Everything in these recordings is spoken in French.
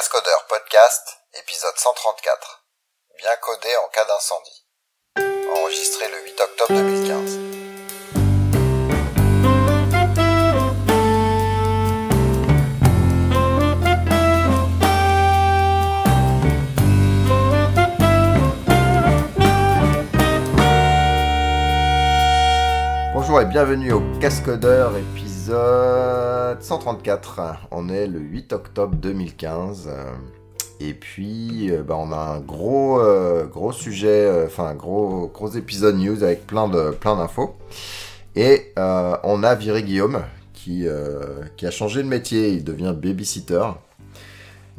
Cascodeur Podcast, épisode 134. Bien codé en cas d'incendie. Enregistré le 8 octobre 2015. Bonjour et bienvenue au Cascodeur épisode 134. On est le 8 octobre 2015. euh, Et puis, euh, bah, on a un gros, euh, gros sujet, euh, enfin gros, gros épisode news avec plein de, plein d'infos. Et on a viré Guillaume qui, qui a changé de métier. Il devient babysitter.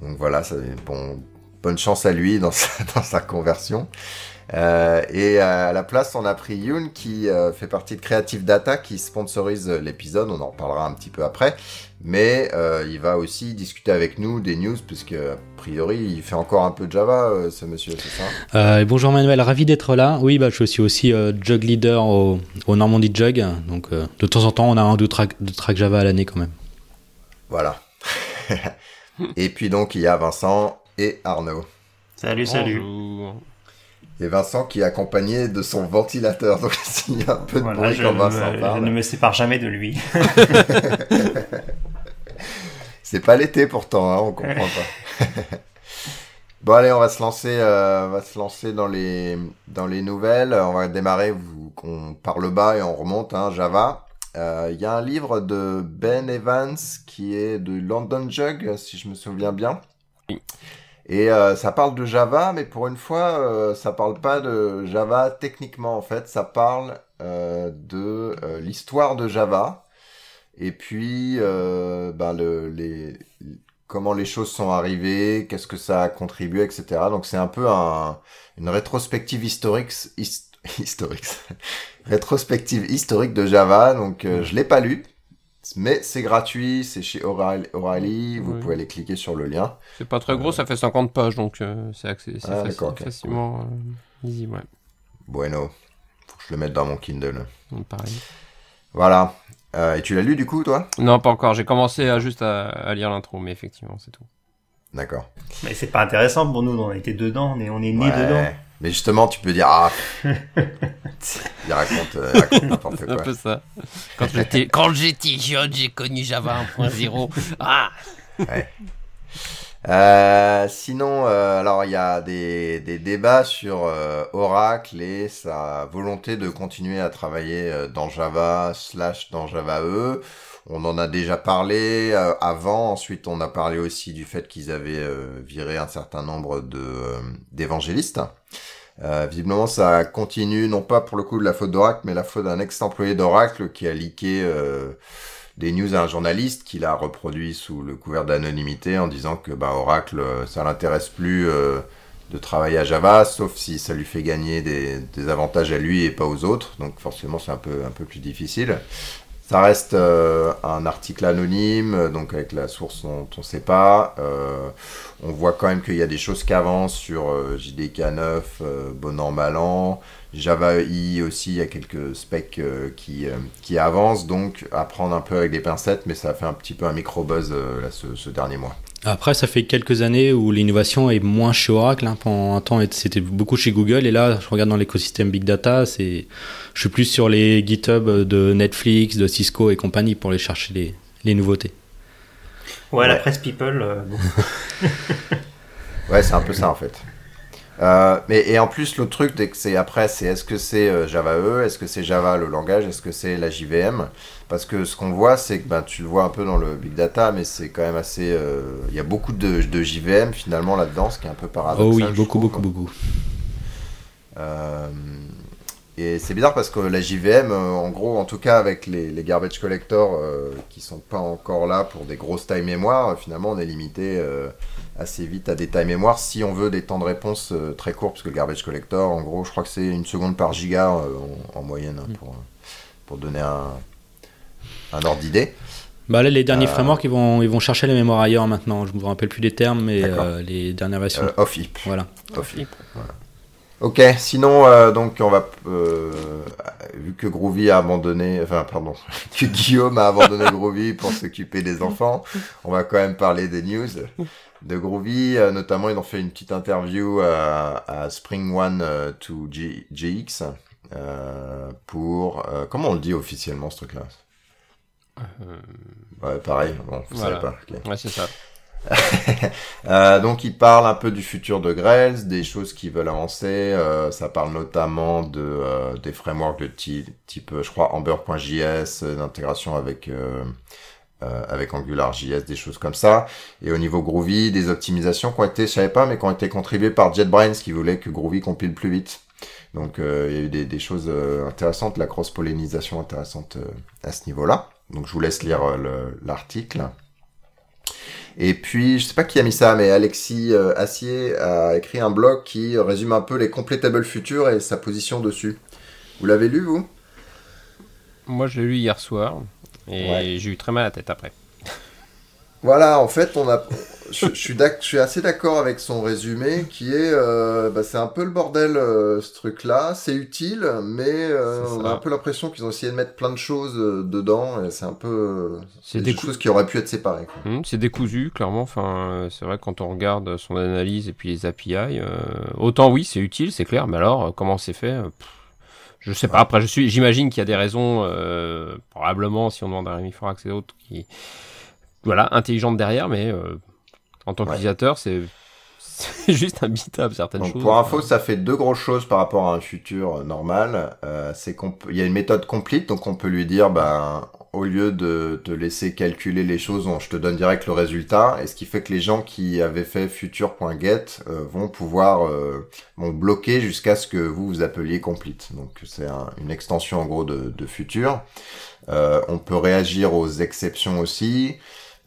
Donc voilà, ça, bon, bonne chance à lui dans sa conversion. Euh, et à la place, on a pris Yoon qui euh, fait partie de Creative Data qui sponsorise l'épisode. On en reparlera un petit peu après. Mais euh, il va aussi discuter avec nous des news, puisque a priori, il fait encore un peu de Java, euh, ce monsieur, c'est ça? Euh, et bonjour Manuel, ravi d'être là. Oui, bah, je suis aussi euh, Jug Leader au, au Normandie Jug. Donc euh, de temps en temps, on a un ou deux tracks de track Java à l'année quand même. Voilà. et puis donc, il y a Vincent et Arnaud. Salut, salut. Bonjour. Et Vincent qui est accompagné de son ventilateur. Donc, s'il y a un peu de Voilà, bruit je, quand ne Vincent me- je parle. ne me sépare jamais de lui. C'est pas l'été pourtant, hein, on comprend pas. bon allez, on va se lancer, euh, on va se lancer dans les dans les nouvelles. On va démarrer vous, qu'on par le bas et on remonte. Hein, Java. Euh, Il y a un livre de Ben Evans qui est de London Jug, si je me souviens bien. Oui. Et euh, ça parle de Java, mais pour une fois, euh, ça parle pas de Java techniquement en fait. Ça parle euh, de euh, l'histoire de Java. Et puis, le, les, comment les choses sont arrivées, qu'est-ce que ça a contribué, etc. Donc c'est un peu un, une rétrospective historique, his- historique, rétrospective historique de Java. Donc je l'ai pas lu, mais c'est gratuit, c'est chez O'Reilly, vous Oui. pouvez aller cliquer sur le lien. C'est pas très gros, ça fait 50 pages, donc euh, c'est accès- c'est Ah, faci- facilement euh, easy, ouais. Bueno, faut que je le mette dans mon Kindle. Donc, pareil. Voilà. Euh, et tu l'as lu du coup, toi? Non, pas encore. J'ai commencé à, juste à, à lire l'intro, mais effectivement, c'est tout. D'accord. Mais c'est pas intéressant pour nous, on été dedans, on est, on est né Ouais. dedans. Mais justement, tu peux dire ah, il raconte, euh, raconte n'importe C'est un quoi. peu ça. Quand j'étais, jeune, j'ai connu Java 1.0. Ah Euh, sinon, euh, alors il y a des, des débats sur euh, Oracle et sa volonté de continuer à travailler euh, dans Java slash dans Java E. On en a déjà parlé avant. Ensuite, on a parlé aussi du fait qu'ils avaient viré un certain nombre de d'évangélistes. Euh, visiblement, ça continue, non pas pour le coup de la faute d'Oracle, mais la faute d'un ex-employé d'Oracle qui a euh, des news à un journaliste qui l'a reproduit sous le couvert d'anonymité en disant que bah, Oracle, euh, ça l'intéresse plus euh, de travailler à Java, sauf si ça lui fait gagner des, avantages à lui et pas aux autres. Donc forcément, c'est un peu, un peu plus difficile. Ça reste euh, un article anonyme, donc avec la source dont on ne sait pas. On voit quand même qu'il y a des choses qui avancent sur euh, JDK 9, euh, bon an, mal an. Java EE aussi, il y a quelques specs euh, qui, euh, qui avancent, donc à prendre un peu avec des pincettes, mais ça a fait un petit peu un micro-buzz euh, là, ce, ce dernier mois. Après, ça fait quelques années où l'innovation est moins chez Oracle. hein. Pendant un temps, c'était beaucoup chez Google. Et là, je regarde dans l'écosystème Big Data, c'est, je suis plus sur les GitHub de Netflix, de Cisco et compagnie pour aller chercher les, les nouveautés. Ouais, la presse people, euh, bon. Ouais, c'est un peu ça en fait. Euh, mais et en plus le truc dès que c'est après c'est est-ce que c'est euh, Java E, est-ce que c'est Java le langage, est-ce que c'est la JVM Parce que ce qu'on voit c'est que ben, tu le vois un peu dans le big data mais c'est quand même assez euh, il y a beaucoup de, de JVM finalement là-dedans ce qui est un peu paradoxal. oh oui, beaucoup, trouve. beaucoup, beaucoup. Euh, et c'est bizarre parce que la JVM, en gros, en tout cas avec les, les garbage collectors qui sont pas encore là pour des grosses tailles mémoire, finalement on est limité assez vite à des tailles mémoire si on veut des temps de réponse euh, très courts parce que le garbage collector, en gros, je crois que c'est une seconde par giga euh, en, en moyenne hein, pour, pour donner un, un ordre d'idée. Bah là, les derniers Euh, frameworks, ils vont, ils vont chercher les mémoires ailleurs maintenant. Je me rappelle plus des termes, mais euh, les dernières versions. Euh, off heap. Voilà. Off heap. Ok, sinon, euh, donc on va, euh, vu que Groovy a abandonné, enfin pardon, que Guillaume a abandonné Groovy pour s'occuper des enfants, on va quand même parler des news de Groovy. Euh, notamment, ils ont fait une petite interview à, à Spring One euh, to G- GX euh, pour, euh, comment on le dit officiellement ce truc-là? Ouais, pareil, bon, vous Voilà. savez pas. Ouais, c'est ça. Euh, donc il parle un peu du futur de Grails, des choses qui veulent avancer. euh, ça parle notamment de euh, des frameworks de type, je crois, Amber.js, euh, d'intégration avec avec AngularJS, des choses comme ça. Et au niveau Groovy, des optimisations qui ont été, je savais pas, mais qui ont été contribuées par JetBrains, qui voulait que Groovy compile plus vite. Donc il y a eu des, des choses intéressantes, la cross-pollinisation intéressante à ce niveau-là. Donc je vous laisse lire le- l'article. Et puis, je sais pas qui a mis ça, mais Alexis euh, Assier a écrit un blog qui résume un peu les complétables futurs et sa position dessus. Vous l'avez lu, vous? Moi, je l'ai lu hier soir et Ouais. j'ai eu très mal à la tête après. Voilà, en fait, on a. Je, je suis, je suis assez d'accord avec son résumé, qui est, euh, bah, c'est un peu le bordel euh, ce truc-là. C'est utile, mais euh, on a un peu l'impression qu'ils ont essayé de mettre plein de choses dedans, et c'est un peu, C'est des choses qui auraient pu être séparées. Hum, c'est décousu, clairement. Enfin, c'est vrai quand on regarde son analyse et puis les API, autant oui, c'est utile, c'est clair. Mais alors, comment c'est fait pff, Je sais pas. Après, je suis, j'imagine qu'il y a des raisons, probablement, si on demande à Rémi Forax et d'autres, qui, voilà, intelligentes derrière. Mais euh, en tant qu'utilisateur, c'est c'est juste imbitable certaines Donc choses. pour info, ça fait deux grosses choses par rapport à un futur euh, normal. Euh, c'est qu'on il y a une méthode complete, donc on peut lui dire, ben, au lieu de te laisser calculer les choses, on- je te donne direct le résultat. Et ce qui fait que les gens qui avaient fait future.get euh, vont pouvoir euh, vont bloquer jusqu'à ce que vous vous appeliez complete. Donc c'est un- une extension en gros de, de future. Euh, on peut réagir aux exceptions aussi.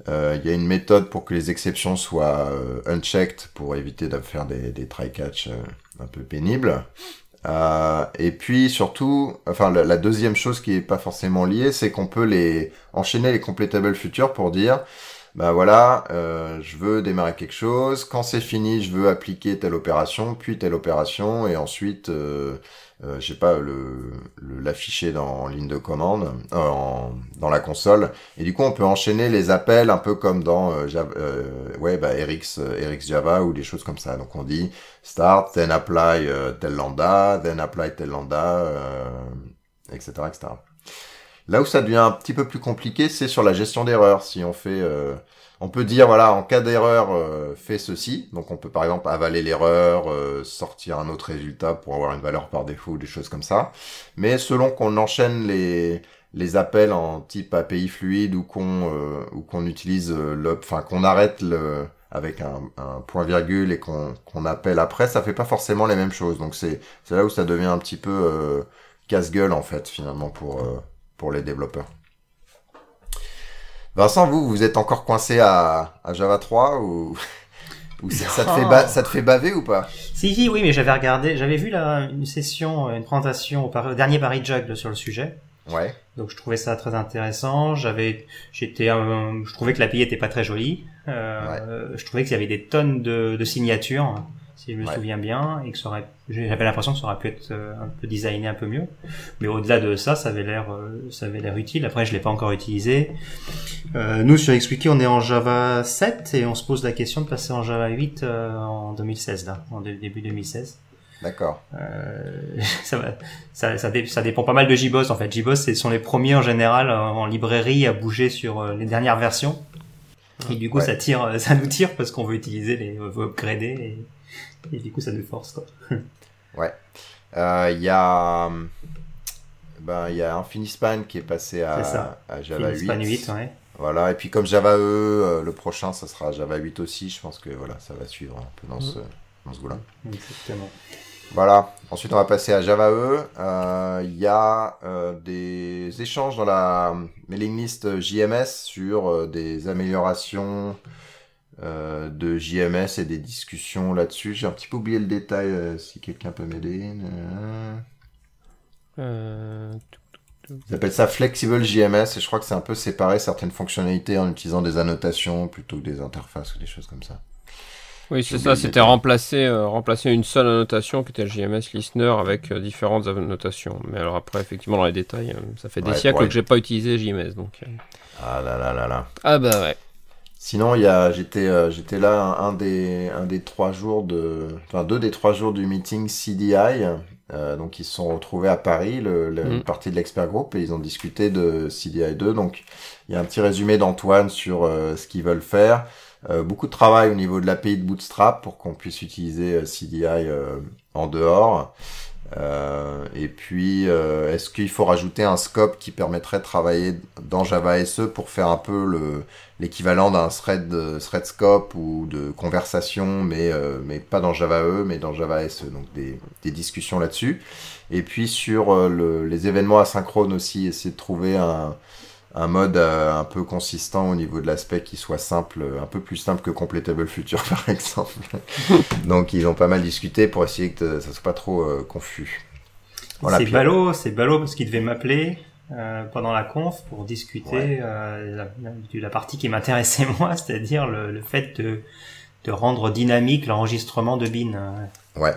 Euh, Il y a une méthode pour que les exceptions soient euh, unchecked pour éviter de faire des, des try-catch euh, un peu pénibles. Euh, et puis surtout, enfin la, la deuxième chose qui est pas forcément liée, c'est qu'on peut les enchaîner les completable futures pour dire, bah voilà, euh, je veux démarrer quelque chose. Quand c'est fini, je veux appliquer telle opération, puis telle opération, et ensuite, euh, euh, sais pas, l'afficher dans ligne de commande, euh, dans la console. Et du coup, on peut enchaîner les appels un peu comme dans euh, Java, euh, bah, euh, Java ou des choses comme ça. Donc on dit start, then apply tel lambda, then apply tel lambda, etc.. Là où ça devient un petit peu plus compliqué, c'est sur la gestion d'erreurs. Si on fait, on peut dire voilà, en cas d'erreur, euh, fais ceci. Donc on peut par exemple avaler l'erreur, euh, sortir un autre résultat pour avoir une valeur par défaut ou des choses comme ça. Mais selon qu'on enchaîne les les appels en type API fluide ou qu'on euh, ou utilise euh, le, enfin qu'on arrête avec un, un point virgule et qu'on qu'on appelle après, ça fait pas forcément les mêmes choses. Donc c'est c'est là où ça devient un petit peu euh, casse-gueule en fait finalement pour pour les développeurs. Vincent, vous, vous êtes encore coincé à, à Java 3 ou, ou ça, ça te fait ba- ça te fait baver ou pas? Si, si, oui, mais j'avais regardé, j'avais vu là une session, euh, une présentation au, Paris- au dernier Paris Jug sur le sujet. Ouais. Donc je trouvais ça très intéressant. J'avais, j'étais, euh, je trouvais que l'API était pas très jolie. Euh, Je trouvais qu'il y avait des tonnes de, de signatures, si je me Ouais. souviens bien, et que ça aurait, j'avais l'impression que ça aurait pu être euh, un peu designé un peu mieux. Mais au-delà de ça, ça avait l'air, euh, ça avait l'air utile. Après, je l'ai pas encore utilisé. Euh, nous sur XWiki, on est en Java 7 et on se pose la question de passer en Java 8 euh, en 2016 là, en dé- début 2016. D'accord. Euh, ça, ça, ça, ça dépend pas mal de JBoss en fait. JBoss, ce sont les premiers en général en librairie à bouger sur euh, les dernières versions. Et du coup, Ouais. ça tire, ça nous tire parce qu'on veut utiliser les, on veut upgrader et, et du coup, ça nous force quoi. Euh, Il y a ben il y a Infinispan qui est passé à, C'est ça. à Java 8. Span 8, ouais. Voilà, et puis comme Java E, euh, le prochain, ça sera Java 8 aussi. Je pense que voilà, ça va suivre un peu dans ce, dans ce goût-là. Exactement. Voilà. Ensuite, on va passer à Java E. Euh, Il y a euh, des échanges dans la mailing list JMS sur euh, des améliorations euh, de JMS et des discussions là-dessus. J'ai un petit peu oublié le détail, euh, si quelqu'un peut m'aider. Euh, Euh, Ils appellent ça Flexible JMS et je crois que c'est un peu séparer certaines fonctionnalités en utilisant des annotations plutôt que des interfaces ou des choses comme ça. Oui, c'est ça, c'était remplacer, remplacer une seule annotation qui était le JMS Listener avec différentes annotations. Mais alors après, effectivement, dans les détails, ça fait des Ouais, siècles pour que j'ai pas utilisé JMS. Donc... Ah là là là là. Ah bah ouais. Sinon, il y a, j'étais, euh, j'étais là un, un des, un des trois jours de, enfin deux des trois jours du meeting CDI. Euh, donc ils se sont retrouvés à Paris, le, le- Mm. une partie de l'expert group, et ils ont discuté de CDI 2. Donc il y a un petit résumé d'Antoine sur euh, ce qu'ils veulent faire. Euh, beaucoup de travail au niveau de l'API de Bootstrap pour qu'on puisse utiliser euh, CDI euh, en dehors. Euh, et puis, euh, est-ce qu'il faut rajouter un scope qui permettrait de travailler dans Java SE pour faire un peu le, l'équivalent d'un thread, euh, thread scope ou de conversation, mais, euh, mais pas dans Java E, mais dans Java SE. Donc des, des discussions là-dessus. Et puis sur euh, le- les événements asynchrones aussi, essayer de trouver un, un mode euh, un peu consistant au niveau de l'aspect qui soit simple, un peu plus simple que Completable Future par exemple. Donc ils ont pas mal discuté pour essayer que ça soit pas trop confus. Voilà, c'est puis- ballot, c'est ballot parce qu'il devait m'appeler euh, pendant la conf pour discuter Ouais. euh, la, de la partie qui m'intéressait moi, c'est-à-dire le, le fait de, de rendre dynamique l'enregistrement de bin. euh. Ouais.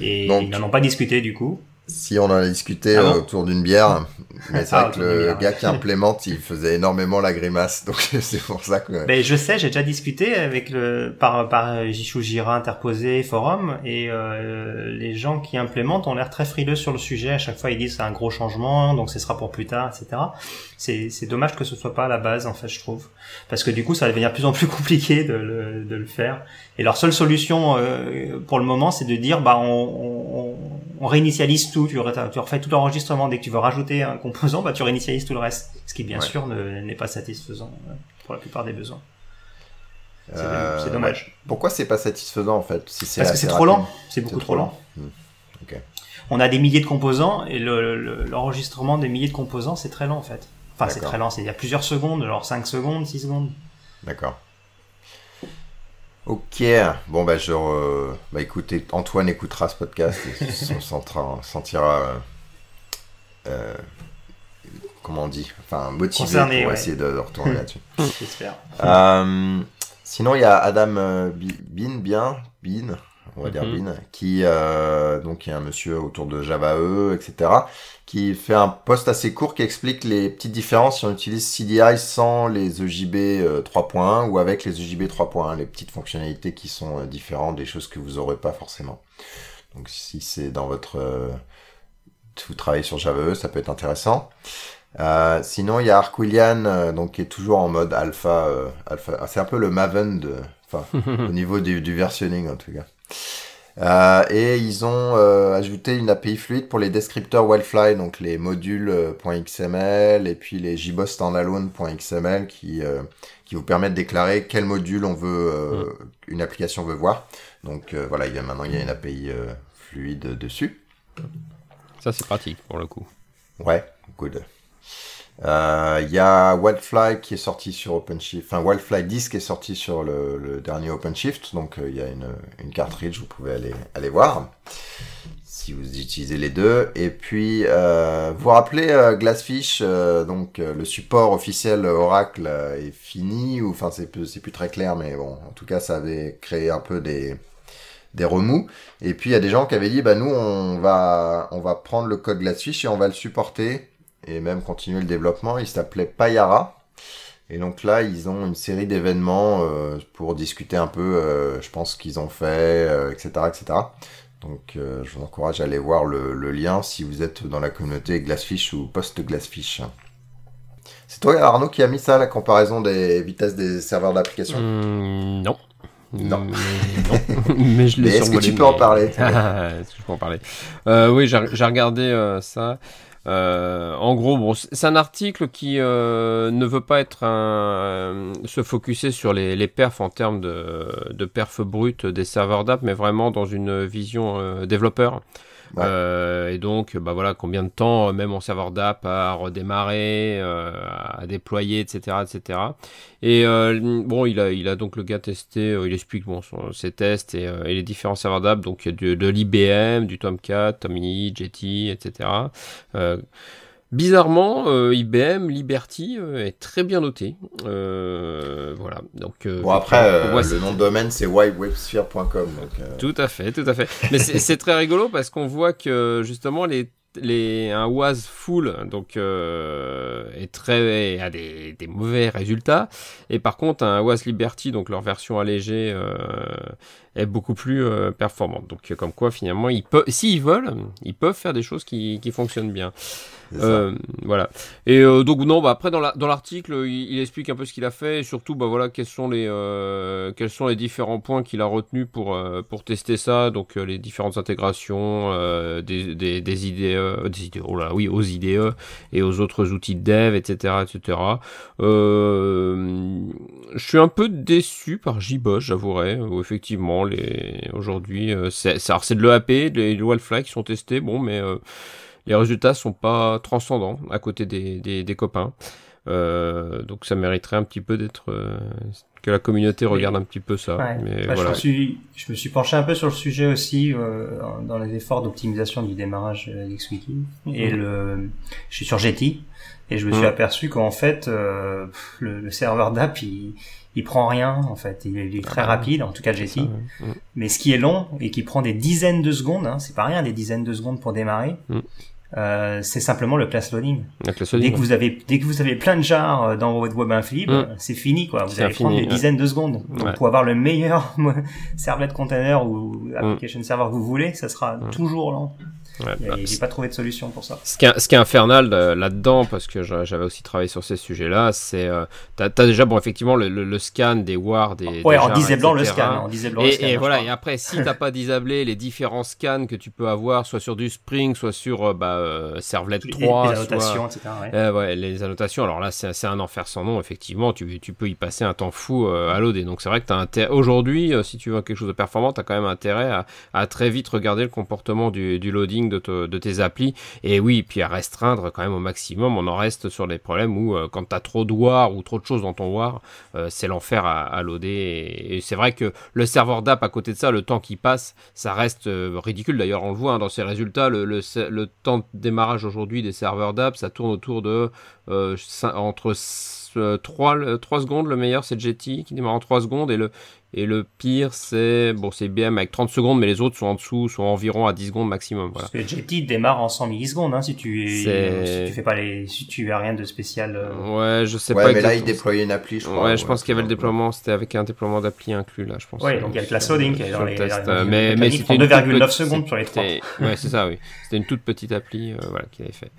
Et Donc- ils n'en ont pas discuté du coup. Si on en a discuté Ah bon autour d'une bière, mais c'est Ah, vrai que le gars qui implémente, il faisait énormément la grimace, donc c'est pour ça que. Ben, je sais, j'ai déjà discuté avec le par par Jira interposé forum et euh, les gens qui implémentent ont l'air très frileux sur le sujet. À chaque fois, ils disent c'est un gros changement, donc ce sera pour plus tard, etc. C'est c'est dommage que ce soit pas à la base en fait, je trouve, parce que du coup, ça va devenir de plus en plus compliqué de le de le faire. Et leur seule solution euh, pour le moment, c'est de dire bah on, on, on réinitialise tout, tu, re- tu refais tout l'enregistrement dès que tu veux rajouter un composant, bah tu réinitialises tout le reste, ce qui bien Ouais. sûr ne- n'est pas satisfaisant euh, pour la plupart des besoins. C'est Euh, dommage. ouais. Pourquoi c'est pas satisfaisant en fait si Parce que c'est trop lent. C'est beaucoup trop trop lent. Hmm. On a des milliers de composants et le- le- l'enregistrement des milliers de composants, c'est très lent en fait. Enfin, c'est très lent. C'est il y a plusieurs secondes, genre 5 secondes, 6 secondes. D'accord. Ok. Bon bah je, re- bah écoutez, Antoine écoutera ce podcast et on sentira, euh, euh, comment on dit, enfin motivé Concerné, pour ouais. essayer de, de retourner là-dessus. J'espère. Euh, sinon, il y a Adam euh, Bi- Bin, bien, Bin, on va dire Mhm. Bin, qui, euh, donc, il y a un monsieur autour de Java E, etc., qui fait un post assez court qui explique les petites différences si on utilise CDI sans les EJB euh, 3.1 ou avec les EJB 3.1, les petites fonctionnalités qui sont euh, différentes, des choses que vous aurez pas forcément. Donc, si c'est dans votre, euh, si vous travaillez sur Java E, ça peut être intéressant. Euh, sinon, il y a Arquillian, euh, donc qui est toujours en mode alpha. euh, alpha. Ah, c'est un peu le Maven de, enfin, au niveau du, du versionning en tout cas. Euh, et ils ont euh, ajouté une API fluide pour les descripteurs Wildfly, donc les modules euh, et puis les JBoss standalone.xml qui euh, qui vous permettent de déclarer quel module on veut, euh, une application veut voir. Donc voilà, il y a maintenant il y a une API fluide dessus. Ça, c'est pratique pour le coup. Ouais, good. Euh, Il y a Wildfly qui est sorti sur OpenShift, enfin Wildfly 10 qui est sorti sur le, le dernier OpenShift, donc euh, il y a une, une cartridge, vous pouvez aller, aller voir si vous utilisez les deux. Et puis, euh, vous vous rappelez euh, Glassfish, euh, donc euh, le support officiel Oracle euh, est fini, ou enfin c'est plus, c'est plus très clair, mais bon, en tout cas ça avait créé un peu des des remous. Et puis il y a des gens qui avaient dit, bah nous on va on va prendre le code Glassfish et on va le supporter et même continuer le développement. Il s'appelait Payara. Et donc là, ils ont une série d'événements euh, pour discuter un peu, euh, je pense, ce qu'ils ont fait, euh, etc., etc. Donc, je vous encourage à aller voir le, le lien si vous êtes dans la communauté Glassfish ou post-Glassfish. C'est toi, Arnaud, qui a mis ça, la comparaison des vitesses des serveurs d'application? Hum, non. Non. Mais, non. mais je l'ai est-ce que tu peux en parler? Est-ce que je peux en parler Oui, j'ai regardé ça. Euh, en gros, bon, c'est un article qui euh, ne veut pas être un, se focuser sur les, les perfs en termes de, de perfs brutes des serveurs d'app, mais vraiment dans une vision euh, développeur. Euh, et donc, bah voilà, combien de temps, euh, même en serveur d'app, à redémarrer, euh, à déployer, etc., etc. Et euh, bon, il a, il a donc le gars testé, euh, il explique bon son- ses tests et, euh, et les différents serveurs d'app. Donc il y a de l'IBM, du Tomcat, Tommy, Jetty, etc. Euh, Bizarrement, euh, IBM Liberty euh, est très bien noté. Euh, voilà. Donc, bon après, le nom de domaine c'est websphere.com. Tout à fait, tout à fait. Mais c'est très rigolo parce qu'on voit que justement les les, un WAS full donc euh, est très a des, des, mauvais résultats et par contre un WAS Liberty donc leur version allégée euh, est beaucoup plus euh, performante donc comme quoi finalement ils peuvent s'ils veulent ils peuvent faire des choses qui, qui fonctionnent bien euh, voilà. Et euh, donc non, bah après dans la, dans l'article, il, explique un peu ce qu'il a fait et surtout bah voilà quels sont les euh, quels sont les différents points qu'il a retenus pour pour tester ça. Donc les différentes intégrations des, des, des IDE, des IDE, oh là oui aux IDE et aux autres outils de dev, etc. etc. je suis un peu déçu par JBoss, j'avouerai. Où effectivement les aujourd'hui c'est c'est de l'EAP, les Wildfly qui sont testés, bon mais les résultats sont pas transcendants à côté des, des, des copains. Euh, donc ça mériterait un petit peu d'être euh, que la communauté regarde un petit peu ça. Mais voilà. je, me suis, je me suis penché un peu sur le sujet aussi euh, dans les efforts d'optimisation du démarrage d'XWiki et mhm. le je suis sur Jetty et je me suis mhm. aperçu qu'en fait euh, le, le, serveur d'app il il prend rien en fait, il est, très ah, rapide, en tout cas Jetty. Mais ce qui est long et qui prend des dizaines de secondes, hein, c'est pas rien, des dizaines de secondes pour démarrer. Mm. Euh, c'est simplement le class loading. dès que vous avez dès que vous avez plein de jars euh, dans votre web inflib, mm. c'est fini quoi. Vous allez prendre des dizaines de secondes. Donc, pour avoir le meilleur servlet container ou mm. application server que vous voulez, ça sera toujours lent. Ouais, bah, j'ai pas trouvé de solution pour ça. Ce qui est, ce qui est infernal euh, là-dedans, parce que j'avais aussi travaillé sur ces sujets-là, c'est euh, t'as as déjà bon effectivement le, le, scan des WAR, des ouais, en disablant le scan, en disablant et, le scan. Et voilà, et après si t'as pas disablé les différents scans que tu peux avoir, soit sur du Spring, soit sur euh, bah, euh, Servlet 3, les, annotations, etc. Ouais. ouais. les annotations. Alors là, c'est un enfer sans nom. Effectivement, tu, tu peux y passer un temps fou à loader. Donc c'est vrai que t'as intérêt aujourd'hui, si tu veux quelque chose de performant, t'as quand même intérêt à, à, très vite regarder le comportement du, du loading de, tes applis. Et oui, puis à restreindre quand même au maximum. On en reste sur les problèmes où euh, quand tu as trop de war ou trop de choses dans ton war, euh, c'est l'enfer à, à. Et, c'est vrai que le serveur d'app à côté de ça, le temps qui passe, ça reste euh, ridicule. D'ailleurs, on le voit hein, dans ses résultats, le, temps de démarrage aujourd'hui des serveurs d'app, ça tourne autour de entre 3, 3 secondes. Le meilleur, c'est Jetty qui démarre en 3 secondes et le, et le pire, c'est bon, c'est IBM avec 30 secondes, mais les autres sont en dessous, sont environ à 10 secondes maximum. Voilà. Parce que Jetty démarre en 100 millisecondes, hein, si tu si tu fais pas les, si tu as rien de spécial. Euh. Ouais, je sais ouais, pas. mais là, il déployait une appli, je crois. Ouais, je pense qu'il y avait le déploiement, c'était avec un déploiement d'appli inclus là, je pense. Ouais, donc il y a le class loading qui est dans les, test, mais mais c'était 2,9 secondes sur les trois. Ouais, c'est ça, oui. C'était une toute petite appli, euh, voilà, qu'il avait fait.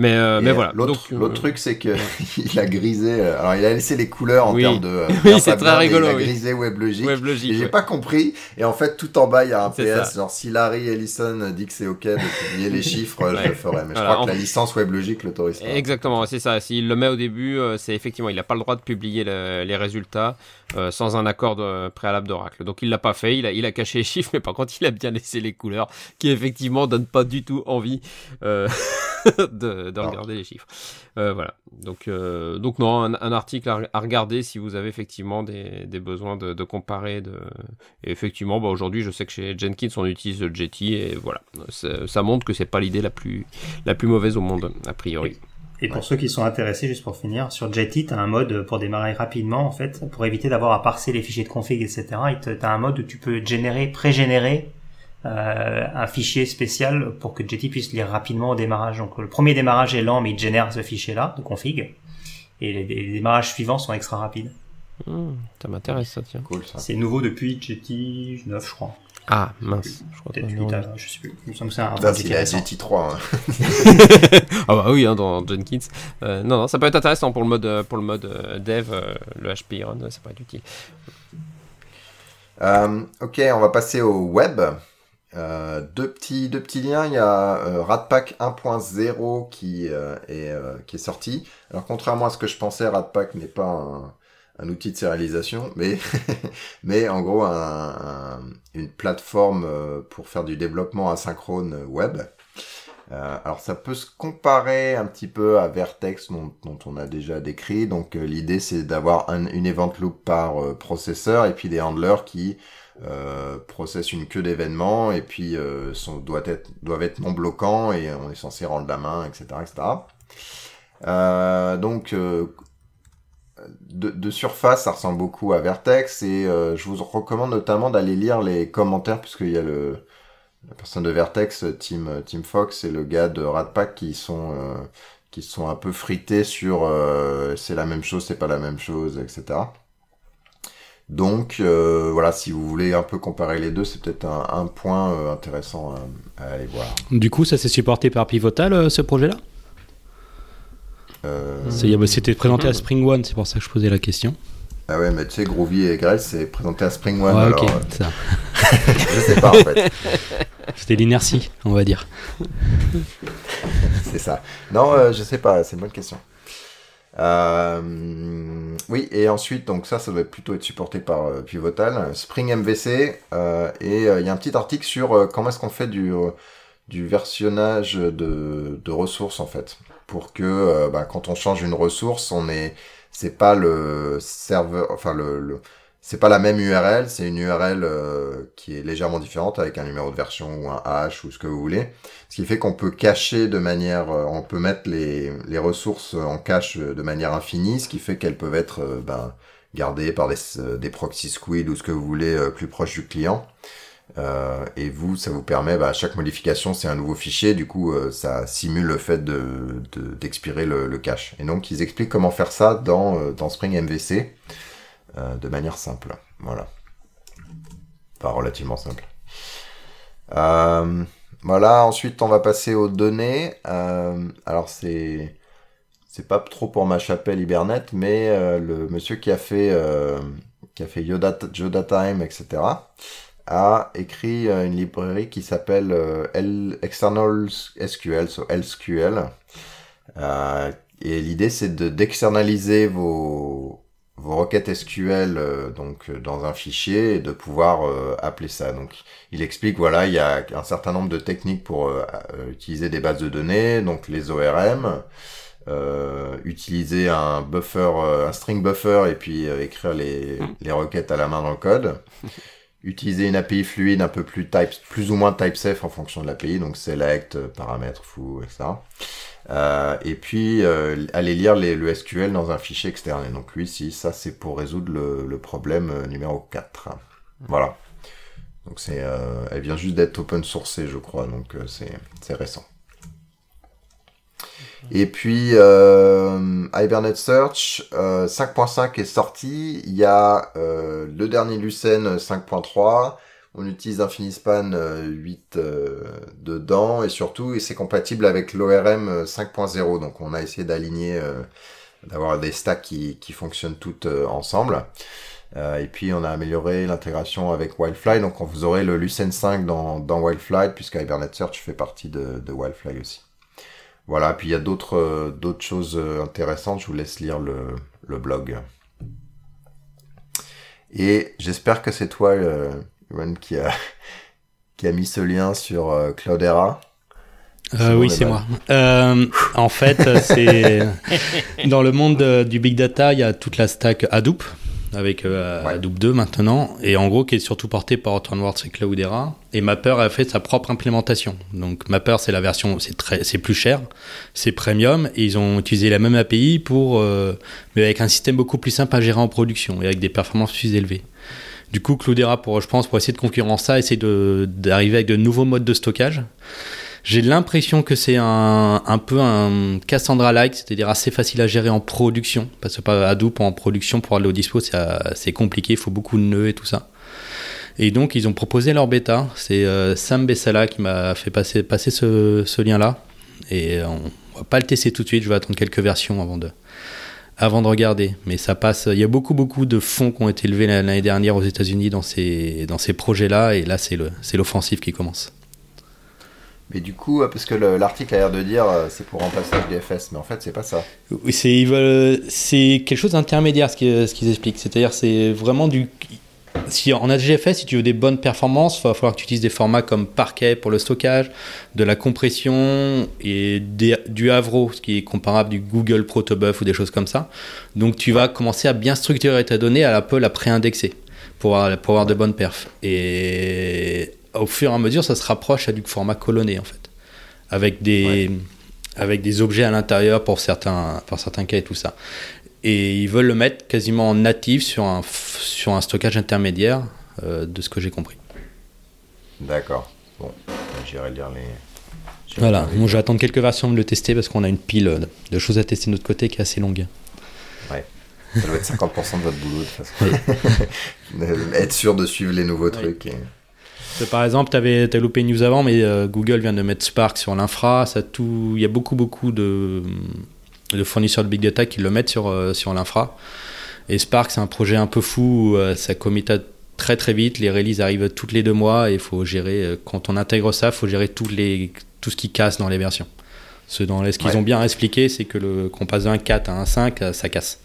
Mais, euh, mais voilà. L'autre euh, truc, c'est que il a grisé. Euh, alors, il a laissé les couleurs en termes de. oui, c'est très rigolo. Il a grisé WebLogic. WebLogic j'ai pas compris. Et en fait, tout en bas, il y a un PS. Genre, si Larry Ellison dit que c'est OK de publier les chiffres, je le ferai. Mais je crois que la licence WebLogic l'autorise pas. Exactement, c'est ça. S'il le met au début, c'est effectivement, il n'a pas le droit de publier les résultats sans un accord de, préalable d'Oracle. Donc, il l'a pas fait. Il a, il a caché les chiffres, mais par contre, il a bien laissé les couleurs, qui effectivement donnent pas du tout envie de de, regarder les chiffres. Euh, voilà. Donc, euh, donc non, un, article à, regarder si vous avez effectivement des, des besoins de, de, comparer. De... Et effectivement, bah, aujourd'hui, je sais que chez Jenkins, on utilise le Jetty et voilà. Ça montre que c'est pas l'idée la plus, la plus mauvaise au monde, a priori. Et pour ceux qui sont intéressés, juste pour finir, sur Jetty, tu as un mode pour démarrer rapidement, en fait, pour éviter d'avoir à parser les fichiers de config, etc. Tu as un mode où tu peux générer, pré-générer euh, un fichier spécial pour que Jetty puisse lire rapidement au démarrage. Donc le premier démarrage est lent, mais il génère ce fichier-là de config. Et les, démarrages suivants sont extra rapides. Hmm, ça m'intéresse ça, tiens. Cool, ça. C'est nouveau depuis Jetty 9, je crois. Ah, mince. Je crois peut-être 8, je sais plus. Il me semble que c'est un c'est Jetty 3. Hein. ah bah oui, hein, dans Jenkins. Euh, non, non, ça peut être intéressant pour le mode, euh, pour le mode euh, dev, le HP run, ça peut être utile. ok, on va passer au web. Euh, deux petits deux petits liens, il y a euh, Radpack 1.0 qui euh, est euh, qui est sorti. Alors contrairement à ce que je pensais, Radpack n'est pas un, un, outil de sérialisation, mais mais en gros un, une plateforme pour faire du développement asynchrone web. Euh, alors ça peut se comparer un petit peu à Vertex dont, on a déjà décrit. Donc euh, l'idée c'est d'avoir un, une event loop par euh, processeur et puis des handlers qui euh, processent une queue d'événements et puis sont, doivent, être, doivent être non bloquants et on est censé rendre la main, etc. etc. donc de, de, surface, ça ressemble beaucoup à Vertex et je vous recommande notamment d'aller lire les commentaires puisqu'il y a le la personne de Vertex, Tim, Tim Fox et le gars de Ratpack qui sont euh, qui sont un peu frités sur euh, c'est la même chose, c'est pas la même chose, etc. Donc euh, voilà, si vous voulez un peu comparer les deux, c'est peut-être un, un, point intéressant à, à, aller voir. Du coup, ça s'est supporté par Pivotal, ce projet-là? C'était présenté à Spring One, c'est pour ça que je posais la question. Ah ouais, mais tu sais, Groovy et Grail, c'est présenté à Spring One. Ouais, alors, ok, ça. je sais pas en fait. C'était l'inertie, on va dire. c'est ça. Non, euh, je sais pas, c'est une bonne question. Euh, oui, et ensuite, donc ça, ça doit plutôt être supporté par euh, Pivotal, Spring MVC, euh, et il y a un petit article sur comment est-ce qu'on fait du, du versionnage de, de ressources en fait, pour que bah, quand on change une ressource, on est c'est pas le serveur, enfin le, le c'est pas la même URL, c'est une URL euh, qui est légèrement différente avec un numéro de version ou un hash ou ce que vous voulez. Ce qui fait qu'on peut cacher de manière, euh, on peut mettre les, les ressources en cache de manière infinie, ce qui fait qu'elles peuvent être euh, ben, gardées par des, des proxy squid ou ce que vous voulez euh, plus proche du client. Euh, et vous, ça vous permet, bah, chaque modification, c'est un nouveau fichier, du coup, euh, ça simule le fait de d'expirer de, le, le, cache. Et donc, ils expliquent comment faire ça dans, euh, dans Spring MVC euh, de manière simple. Voilà. Enfin, relativement simple. Euh, voilà, ensuite, on va passer aux données. alors, c'est c'est pas trop pour ma chapelle Hibernate, mais le monsieur qui a fait qui a fait Time, etc a écrit euh, une librairie qui s'appelle euh, External SQL, so LSQL. Euh, et l'idée c'est de d'externaliser vos vos requêtes SQL euh, donc dans un fichier et de pouvoir euh, appeler ça. Donc il explique voilà il y a un certain nombre de techniques pour euh, utiliser des bases de données donc les ORM. utiliser un buffer, un string buffer et puis écrire les, les requêtes à la main dans le code utiliser une API fluide un peu plus type, plus ou moins type safe en fonction de l'API, donc select, paramètres, fou, etc. Euh, et puis euh, aller lire les, le SQL dans un fichier externe. Et donc lui, si ça c'est pour résoudre le, problème euh, numéro 4. Voilà. Donc c'est, euh, elle vient juste d'être open sourcée, je crois, donc euh, c'est c'est récent. Et puis euh, Hibernate Search euh, 5.5 est sorti. Il y a euh, le dernier Lucene 5.3. On utilise Infinispan 8 euh, dedans et surtout c'est compatible avec l'ORM 5.0. Donc on a essayé d'aligner, euh, d'avoir des stacks qui, qui fonctionnent toutes euh, ensemble. et puis on a amélioré l'intégration avec Wildfly. Donc vous aurez le Lucene 5 dans, dans Wildfly puisque Hibernate Search fait partie de, de Wildfly aussi. Voilà, puis il y a d'autres euh, d'autres choses euh, intéressantes, je vous laisse lire le, le blog. Et j'espère que c'est toi, euh, Yuan, qui a, qui a mis ce lien sur Cloudera. Euh, oui, c'est moi. Euh, en fait, c'est dans le monde de, du big data, il y a toute la stack Hadoop avec euh, ouais. Hadoop 2 maintenant, et en gros qui est surtout porté par Hortonworks et Cloudera. Et Mapper a fait sa propre implémentation. Donc Mapper c'est la version, c'est très, c'est plus cher, c'est premium, et ils ont utilisé la même API pour, euh, mais avec un système beaucoup plus simple à gérer en production et avec des performances plus élevées. Du coup, Cloudera, pour, je pense, pour essayer de concurrencer ça, essayer d'arriver avec de nouveaux modes de stockage. J'ai l'impression que c'est un, un peu un Cassandra-like, c'est-à-dire assez facile à gérer en production. Parce que pas Hadoop en production pour aller au dispo, c'est compliqué, il faut beaucoup de nœuds et tout ça. Et donc, ils ont proposé leur bêta. C'est euh, Sam Bessala qui m'a fait passer, passer ce, lien-là. Et on va pas le tester tout de suite, je vais attendre quelques versions avant de, avant de regarder. Mais ça passe. Il y a beaucoup, beaucoup de fonds qui ont été levés l'année dernière aux États-Unis dans ces, dans ces projets-là. Et là, c'est l'offensive qui commence. Mais du coup, parce que l'article a l'air de dire c'est pour remplacer HDFS, mais en fait c'est pas ça. C'est quelque chose d'intermédiaire ce qu'ils ce qu expliquent. C'est-à-dire c'est vraiment du si en AGFS, si tu veux des bonnes performances, il va falloir que tu utilises des formats comme Parquet pour le stockage, de la compression et du Avro, ce qui est comparable du Google Protobuf ou des choses comme ça. Donc tu vas commencer à bien structurer ta donnée, à la peu la pré-indexer pour avoir, pour avoir de bonnes perfs. Et au fur et à mesure, ça se rapproche à du format colonné en fait, avec des, avec des objets à l'intérieur pour certains, pour certains cas et tout ça. Et ils veulent le mettre quasiment en natif sur un, sur un stockage intermédiaire, euh, de ce que j'ai compris. D'accord. Bon, j'irai lire les. Voilà, bon, je vais attendre quelques versions de le tester parce qu'on a une pile de choses à tester de notre côté qui est assez longue. Ça doit être 50% de votre boulot de toute façon. Être sûr de suivre les nouveaux trucs. et- Par exemple, tu avais loupé une news avant, mais euh, Google vient de mettre Spark sur l'infra. Ça tout, il y a beaucoup beaucoup de, de fournisseurs de big data qui le mettent sur euh, sur l'infra. Et Spark, c'est un projet un peu fou. où, euh, ça commit très très vite. Les releases arrivent toutes les deux mois et il faut gérer. quand on intègre ça, il faut gérer tous les tout ce qui casse dans les versions. Ce, dans ce qu'ils Ouais. ont bien expliqué, c'est que le qu'on passe d'un 4 à un 5, euh, ça casse.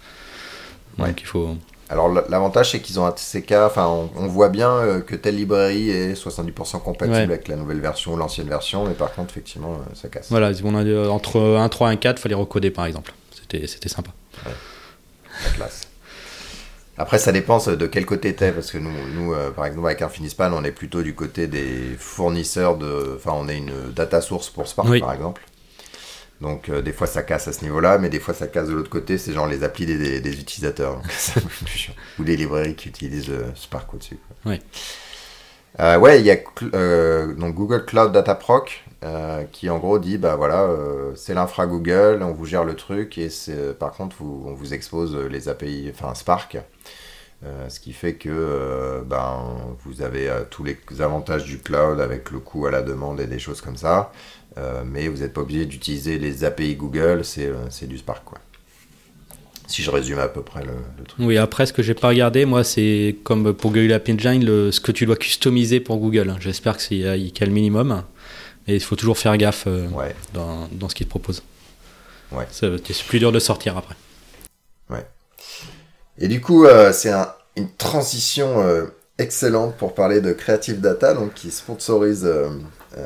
Donc il faut. Alors l'avantage c'est qu'ils ont un TCK, enfin on, on voit bien euh, que telle librairie est 70% compatible Ouais. avec la nouvelle version ou l'ancienne version, mais par contre effectivement euh, ça casse. Voilà, on a, euh, entre un 3 et un 4, il fallait recoder par exemple. C'était c'était sympa. La classe. Après ça dépend de quel côté t'es, parce que nous, nous euh, par exemple avec Infinispan on est plutôt du côté des fournisseurs de... Enfin on est une data source pour Spark Oui. par exemple. Donc euh, des fois ça casse à ce niveau-là, mais des fois ça casse de l'autre côté, c'est genre les applis des, des- des utilisateurs. Ou des librairies qui utilisent euh, Spark au-dessus. quoi. Ouais. Euh, ouais, il y a euh, donc Google Cloud Data Proc qui en gros dit bah voilà, c'est l'infra Google, on vous gère le truc et par contre vous, on vous expose les API, enfin Spark, Euh, ce qui fait que euh, ben vous avez euh, tous les avantages du cloud avec le coût à la demande et des choses comme ça, mais vous n'êtes pas obligé d'utiliser les API Google, c'est euh, c'est du Spark quoi. Si je résume à peu près le, le truc. Oui, après, ce que j'ai pas regardé, moi, c'est comme pour Google App Engine, le, ce que tu dois customiser pour Google. J'espère que c'est qu'il y a qu'il y a le minimum. Et il faut toujours faire gaffe euh, Ouais. dans, dans ce qu'ils te proposent. Ouais. C'est plus dur de sortir après. Et du coup, euh, c'est un- une transition euh, excellente pour parler de Creative Data, donc qui sponsorise euh, euh,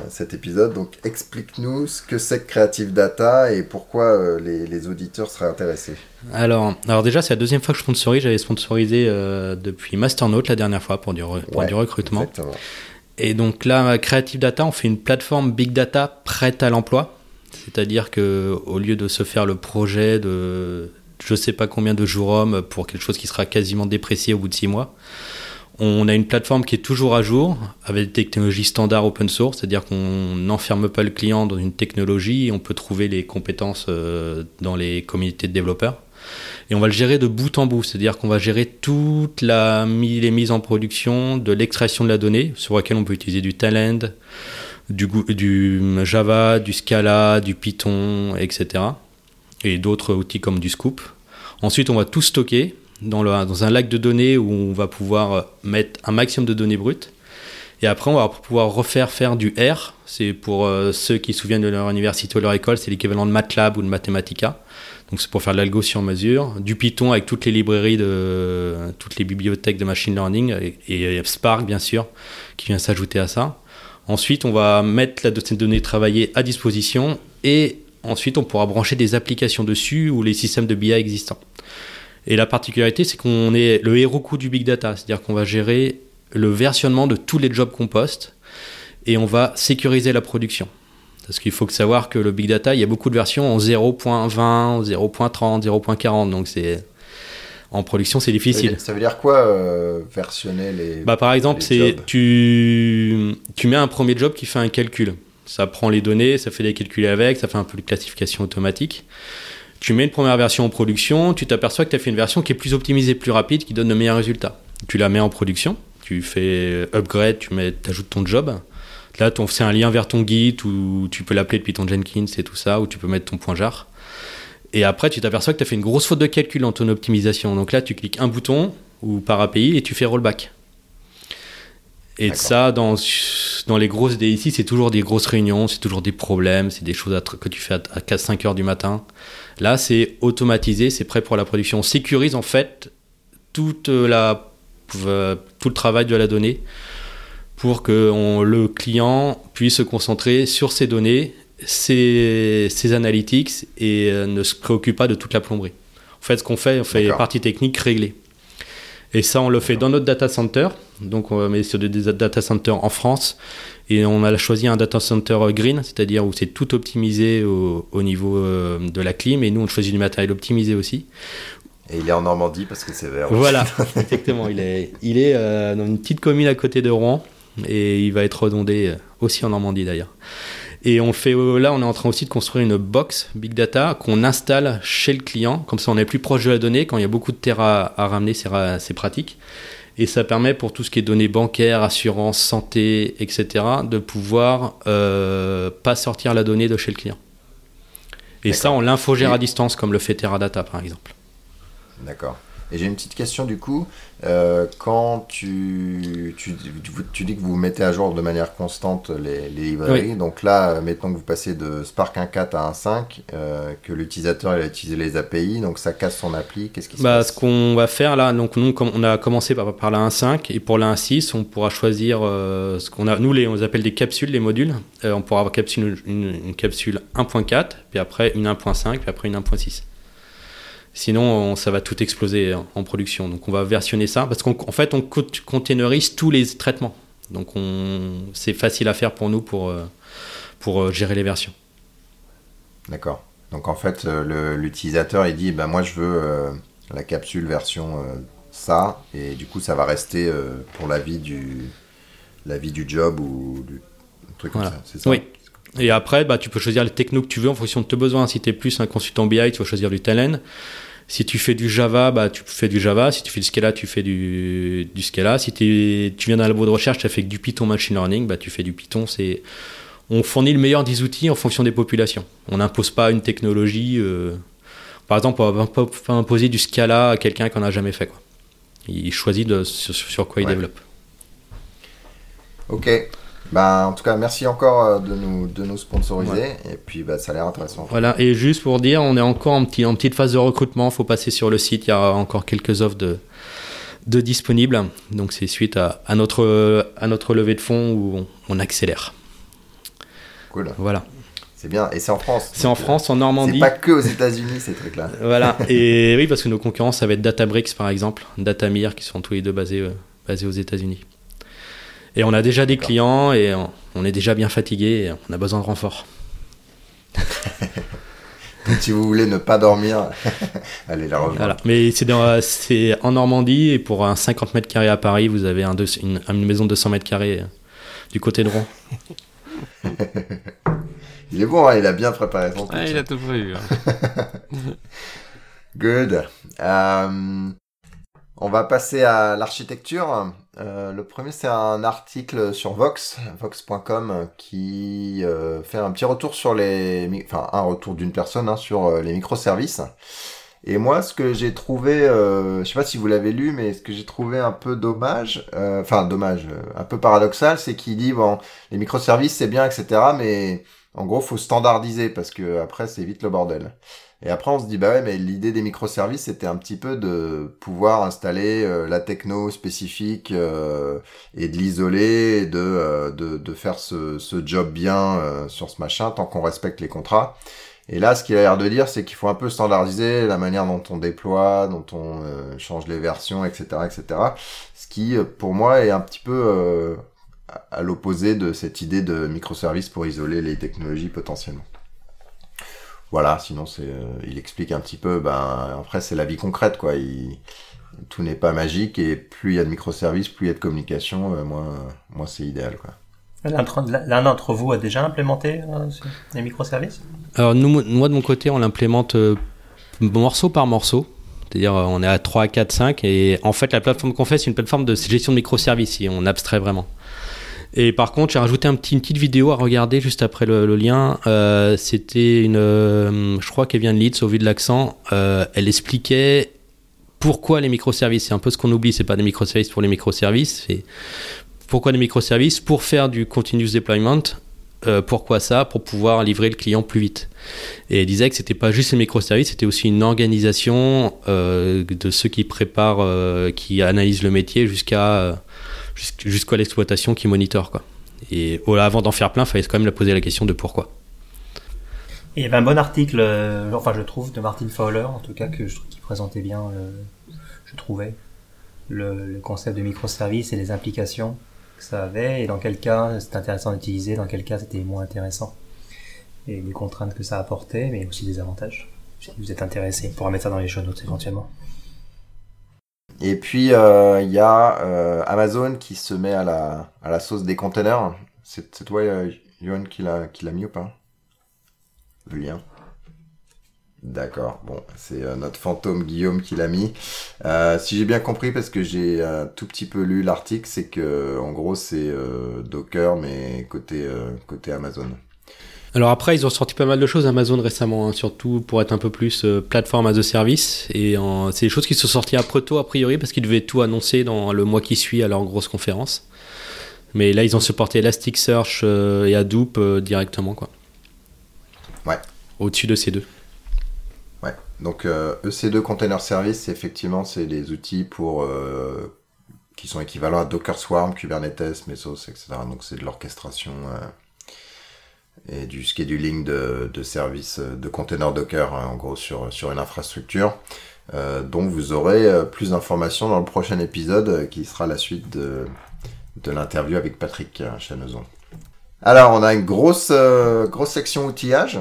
cet épisode. Donc, explique-nous ce que c'est que Creative Data et pourquoi euh, les, les auditeurs seraient intéressés. Alors, alors déjà, c'est la deuxième fois que je sponsorise. J'avais sponsorisé euh, depuis Masternote la dernière fois pour du, re- pour Ouais, du recrutement. Exactement. Et donc là, Creative Data, on fait une plateforme Big Data prête à l'emploi. C'est-à-dire que au lieu de se faire le projet de je sais pas combien de jours hommes pour quelque chose qui sera quasiment déprécié au bout de six mois, on a une plateforme qui est toujours à jour avec des technologies standards open source, c'est-à-dire qu'on n'enferme pas le client dans une technologie on peut trouver les compétences euh, dans les communautés de développeurs. Et on va le gérer de bout en bout, c'est-à-dire qu'on va gérer toute la les mises en production de l'extraction de la donnée, sur laquelle on peut utiliser du Talend, du, du Java, du Scala, du Python, etc. Et d'autres outils comme du Scoop. Ensuite, on va tout stocker dans, un lac de données où on va pouvoir euh, mettre un maximum de données brutes. Et après, on va pouvoir refaire faire du R. C'est pour euh, ceux qui se souviennent de leur université ou leur école, c'est l'équivalent de MATLAB ou de Mathematica. Donc c'est pour faire de l'algo sur mesure. Du Python avec toutes les librairies de toutes les bibliothèques de machine learning et, et Spark bien sûr qui vient s'ajouter à ça. Ensuite, on va mettre la cette donnée travaillée à disposition et ensuite on pourra brancher des applications dessus ou les systèmes de BI existants. Et la particularité, c'est qu'on est le héros coup du big data, c'est-à-dire qu'on va gérer le versionnement de tous les jobs qu'on poste et on va sécuriser la production. Parce qu'il faut que savoir que le big data, il y a beaucoup de versions en 0.20, 0.30, 0.40, donc c'est en production c'est difficile. ça veut dire quoi euh, versionner les. Bah, par exemple, c'est tu, tu mets un premier job qui fait un calcul. Ça prend les données, ça fait des calculs avec, ça fait un peu de classification automatique. Tu mets une première version en production, tu t'aperçois que tu as fait une version qui est plus optimisée, plus rapide, qui donne de meilleurs résultats. Tu la mets en production, tu fais upgrade, tu mets, ajoutes ton job. Là, c'est un lien vers ton Git où tu peux l'appeler depuis ton Jenkins et tout ça, où tu peux mettre ton point jar. Et après, tu t'aperçois que tu as fait une grosse faute de calcul dans ton optimisation. Donc là, tu cliques un bouton ou par API et tu fais rollback. Et ça, dans, dans les grosses DSI, c'est toujours des grosses réunions, c'est toujours des problèmes, c'est des choses à que tu fais à, à 4-5 heures du matin. Là, c'est automatisé, c'est prêt pour la production. On sécurise en fait toute la, euh, tout le travail de la donnée pour que on- le client puisse se concentrer sur ses données, ses, ses analytics et euh, ne se préoccupe pas de toute la plomberie. En fait, ce qu'on fait, on fait les parties techniques réglées. Et ça, on le fait dans notre data center. Donc, on met sur des data centers en France. Et on a choisi un data center green, c'est-à-dire où c'est tout optimisé au, au niveau euh, de la clim. Et nous, on choisit du matériel optimisé aussi. Et il est en Normandie parce que c'est vert. Voilà, exactement. Il est, il est euh, dans une petite commune à côté de Rouen. Et il va être redondé euh, aussi en Normandie d'ailleurs. Et on fait là, on est en train aussi de construire une box big data qu'on installe chez le client. Comme ça, on est plus proche de la donnée. Quand il y a beaucoup de terre à, à ramener, c'est ra- c'est pratique. Et ça permet pour tout ce qui est données bancaires, assurance, santé, etc., de pouvoir euh, pas sortir la donnée de chez le client. Et ça, on l'infogère à distance, comme le fait Teradata par exemple. D'accord. Et j'ai une petite question du coup. Euh, quand tu, tu, tu, dis que vous mettez à jour de manière constante les, les librairies, donc là, euh, mettons que vous passez de Spark 1.4 à 1.5, euh, que l'utilisateur il a utilisé les API, donc ça casse son appli, qu'est-ce qui se Bah, passe ce qu'on va faire là, donc nous, on a commencé par, par la 1.5 et pour la 1.6, on pourra choisir euh, ce qu'on a. Nous, les, on les appelle des capsules, les modules. On pourra avoir capsule, une, une capsule 1.4, puis après une 1.5, puis après une 1.6. Sinon, on- ça va tout exploser en, en production. Donc, on va versionner ça parce qu'en en fait, on co- containerise tous les traitements. Donc, on, c'est facile à faire pour nous pour, euh, pour euh, gérer les versions. D'accord. Donc en fait, euh, l'utilisateur il dit, bah, moi je veux euh, la capsule version euh, ça, et du coup ça va rester euh, pour la vie du, la vie du job ou du truc Voilà. comme ça. C'est ça Oui. Et après, bah, tu peux choisir les technos que tu veux en fonction de tes besoins. Si tu es plus un consultant BI, tu vas choisir du Talend. Si tu fais du Java, bah, tu fais du Java. Si tu fais du Scala, tu fais du, du Scala. Si tu viens d'un labo de recherche, tu as fait que du Python Machine Learning, bah, tu fais du Python. C'est... On fournit le meilleur des outils en fonction des populations. On n'impose pas une technologie. euh, Par exemple, on va pas pas imposer du Scala à quelqu'un qui n'en a jamais fait. Quoi. Il choisit de, sur, sur quoi il Ouais. développe. Ok. Bah, en tout cas, merci encore euh, de nous, de nous sponsoriser. Et puis, bah, ça a l'air intéressant. Voilà, et juste pour dire, on est encore en, petit, en petite phase de recrutement, il faut passer sur le site, il y a encore quelques offres de, de disponibles. Donc c'est suite à, à notre, à notre levée de fonds où on, on accélère. Cool. Voilà. C'est bien. Et c'est en France. C'est en euh, France, en C'est Normandie. pas que aux États-Unis ces trucs-là. Voilà, et oui, parce que nos concurrents, ça va être Databricks par exemple, Datamir, qui sont tous les deux basés, euh, basés aux États-Unis. Et on a déjà des clients et on, on est déjà bien fatigué et on a besoin de renfort. Si vous voulez ne pas dormir, allez la rejoindre. Voilà. Mais c'est dans- c'est en Normandie et pour un 50 mètres carrés à Paris, vous avez un deux- une, une maison de 200 mètres carrés euh, du côté de Rouen. Il est bon, hein, il a bien préparé son truc. Ah, il a tout prévu. hein. Good. Euh, on va passer à l'architecture. Euh, le premier, c'est un article sur Vox, vox.com, qui euh, fait un petit retour sur les, enfin un retour d'une personne hein, sur euh, les microservices. Et moi, ce que j'ai trouvé, euh, je sais pas si vous l'avez lu, mais ce que j'ai trouvé un peu dommage, euh, enfin dommage, un peu paradoxal, c'est qu'il dit bon, les microservices c'est bien, etc., mais en gros, faut standardiser parce que après c'est vite le bordel. Et après, on se dit, bah ouais, mais l'idée des microservices, c'était un petit peu de pouvoir installer euh, la techno spécifique euh, et de l'isoler, de, euh, de, de faire ce, ce job bien euh, sur ce machin, tant qu'on respecte les contrats. Et là, ce qu'il a l'air de dire, c'est qu'il faut un peu standardiser la manière dont on déploie, dont on euh, change les versions, etc., etc. Ce qui, euh, pour moi, est un petit peu à l'opposé de cette idée de microservices pour isoler les technologies potentiellement. Voilà, sinon c'est, euh, il explique un petit peu. Ben après c'est la vie concrète quoi. Il, tout n'est pas magique et plus il y a de microservices, plus il y a de communication, euh, moins, moins c'est idéal quoi. L'un d'entre- vous a déjà implémenté euh, les microservices? Alors nous, moi de mon côté, on l'implémente euh, morceau par morceau. C'est-à-dire euh, on est à 3, 4, 5 et en fait la plateforme qu'on fait c'est une plateforme de gestion de microservices si on abstrait vraiment. Et par contre j'ai rajouté une petite vidéo à regarder juste après le, lien. Euh, C'était une, euh, je crois qu'elle vient de Leeds au vu de l'accent. Euh, elle expliquait pourquoi les microservices. C'est un peu ce qu'on oublie, c'est pas des microservices pour les microservices. Pourquoi les microservices Pour faire du continuous deployment. Pourquoi ça Pour pouvoir livrer le client plus vite. Et elle disait que c'était pas juste les microservices, c'était aussi une organisation de ceux qui préparent, qui analysent le métier jusqu'à jusqu'à l'exploitation qui monitore quoi. Et avant d'en faire plein, il fallait quand même poser la question de pourquoi. il y avait un bon article, enfin je trouve, de Martin Fowler, en tout cas, que je, qui présentait bien, je trouvais, le, concept de microservice et les implications que ça avait, et dans quel cas c'était intéressant d'utiliser, dans quel cas c'était moins intéressant. Et les contraintes que ça apportait, mais aussi des avantages. Si vous êtes intéressé, on pourra mettre ça dans les show notes éventuellement. Et puis euh, il y a euh, Amazon qui se met à la, à la sauce des containers. C'est toi, euh, Yohan, qui l'a mis ou pas? Le lien D'accord, bon, c'est euh, notre fantôme Guillaume qui l'a mis. Euh, si j'ai bien compris, parce que j'ai un tout petit peu lu l'article, c'est que en gros c'est euh, Docker mais côté côté Amazon. Alors après, ils ont sorti pas mal de choses Amazon récemment, hein, surtout pour être un peu plus plateforme as a service. Et c'est des choses qui sont sorties après tôt a priori parce qu'ils devaient tout annoncer dans le mois qui suit à leur grosse conférence. Mais là, ils ont supporté Elasticsearch et Hadoop directement, quoi. Ouais. Au-dessus de ces deux. Donc EC2 euh, e Container Service, effectivement, c'est des outils pour euh, qui sont équivalents à Docker Swarm, Kubernetes, Mesos, etc. Donc c'est de l'orchestration euh, et du scheduling de, de services de containers Docker, hein, en gros sur, sur une infrastructure. dont vous aurez plus d'informations dans le prochain épisode qui sera la suite de, de l'interview avec Patrick Chanezon. Alors on a une grosse, grosse section outillage.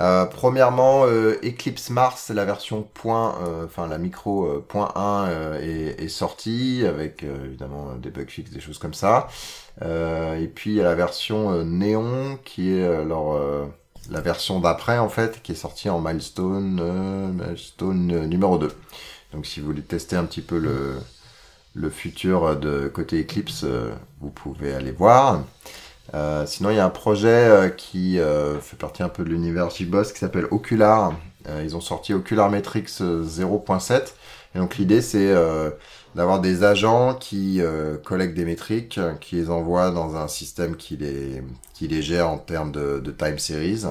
Euh, premièrement, euh, Eclipse Mars, la version point, euh, enfin la micro point 1 est, est, sortie avec évidemment des bug fixes, des choses comme ça. Et puis il y a la version Néon qui est alors la version d'après en fait, qui est sortie en milestone, milestone numéro 2. Donc si vous voulez tester un petit peu le, le futur de côté Eclipse, vous pouvez aller voir. Euh, sinon, il y a un projet euh, qui euh, fait partie un peu de l'univers JBoss qui s'appelle Ocular. ils ont sorti Ocular Metrics 0.7. Et donc l'idée, c'est d'avoir des agents qui collectent des métriques, qui les envoient dans un système qui les, qui les gère en termes de, de time series.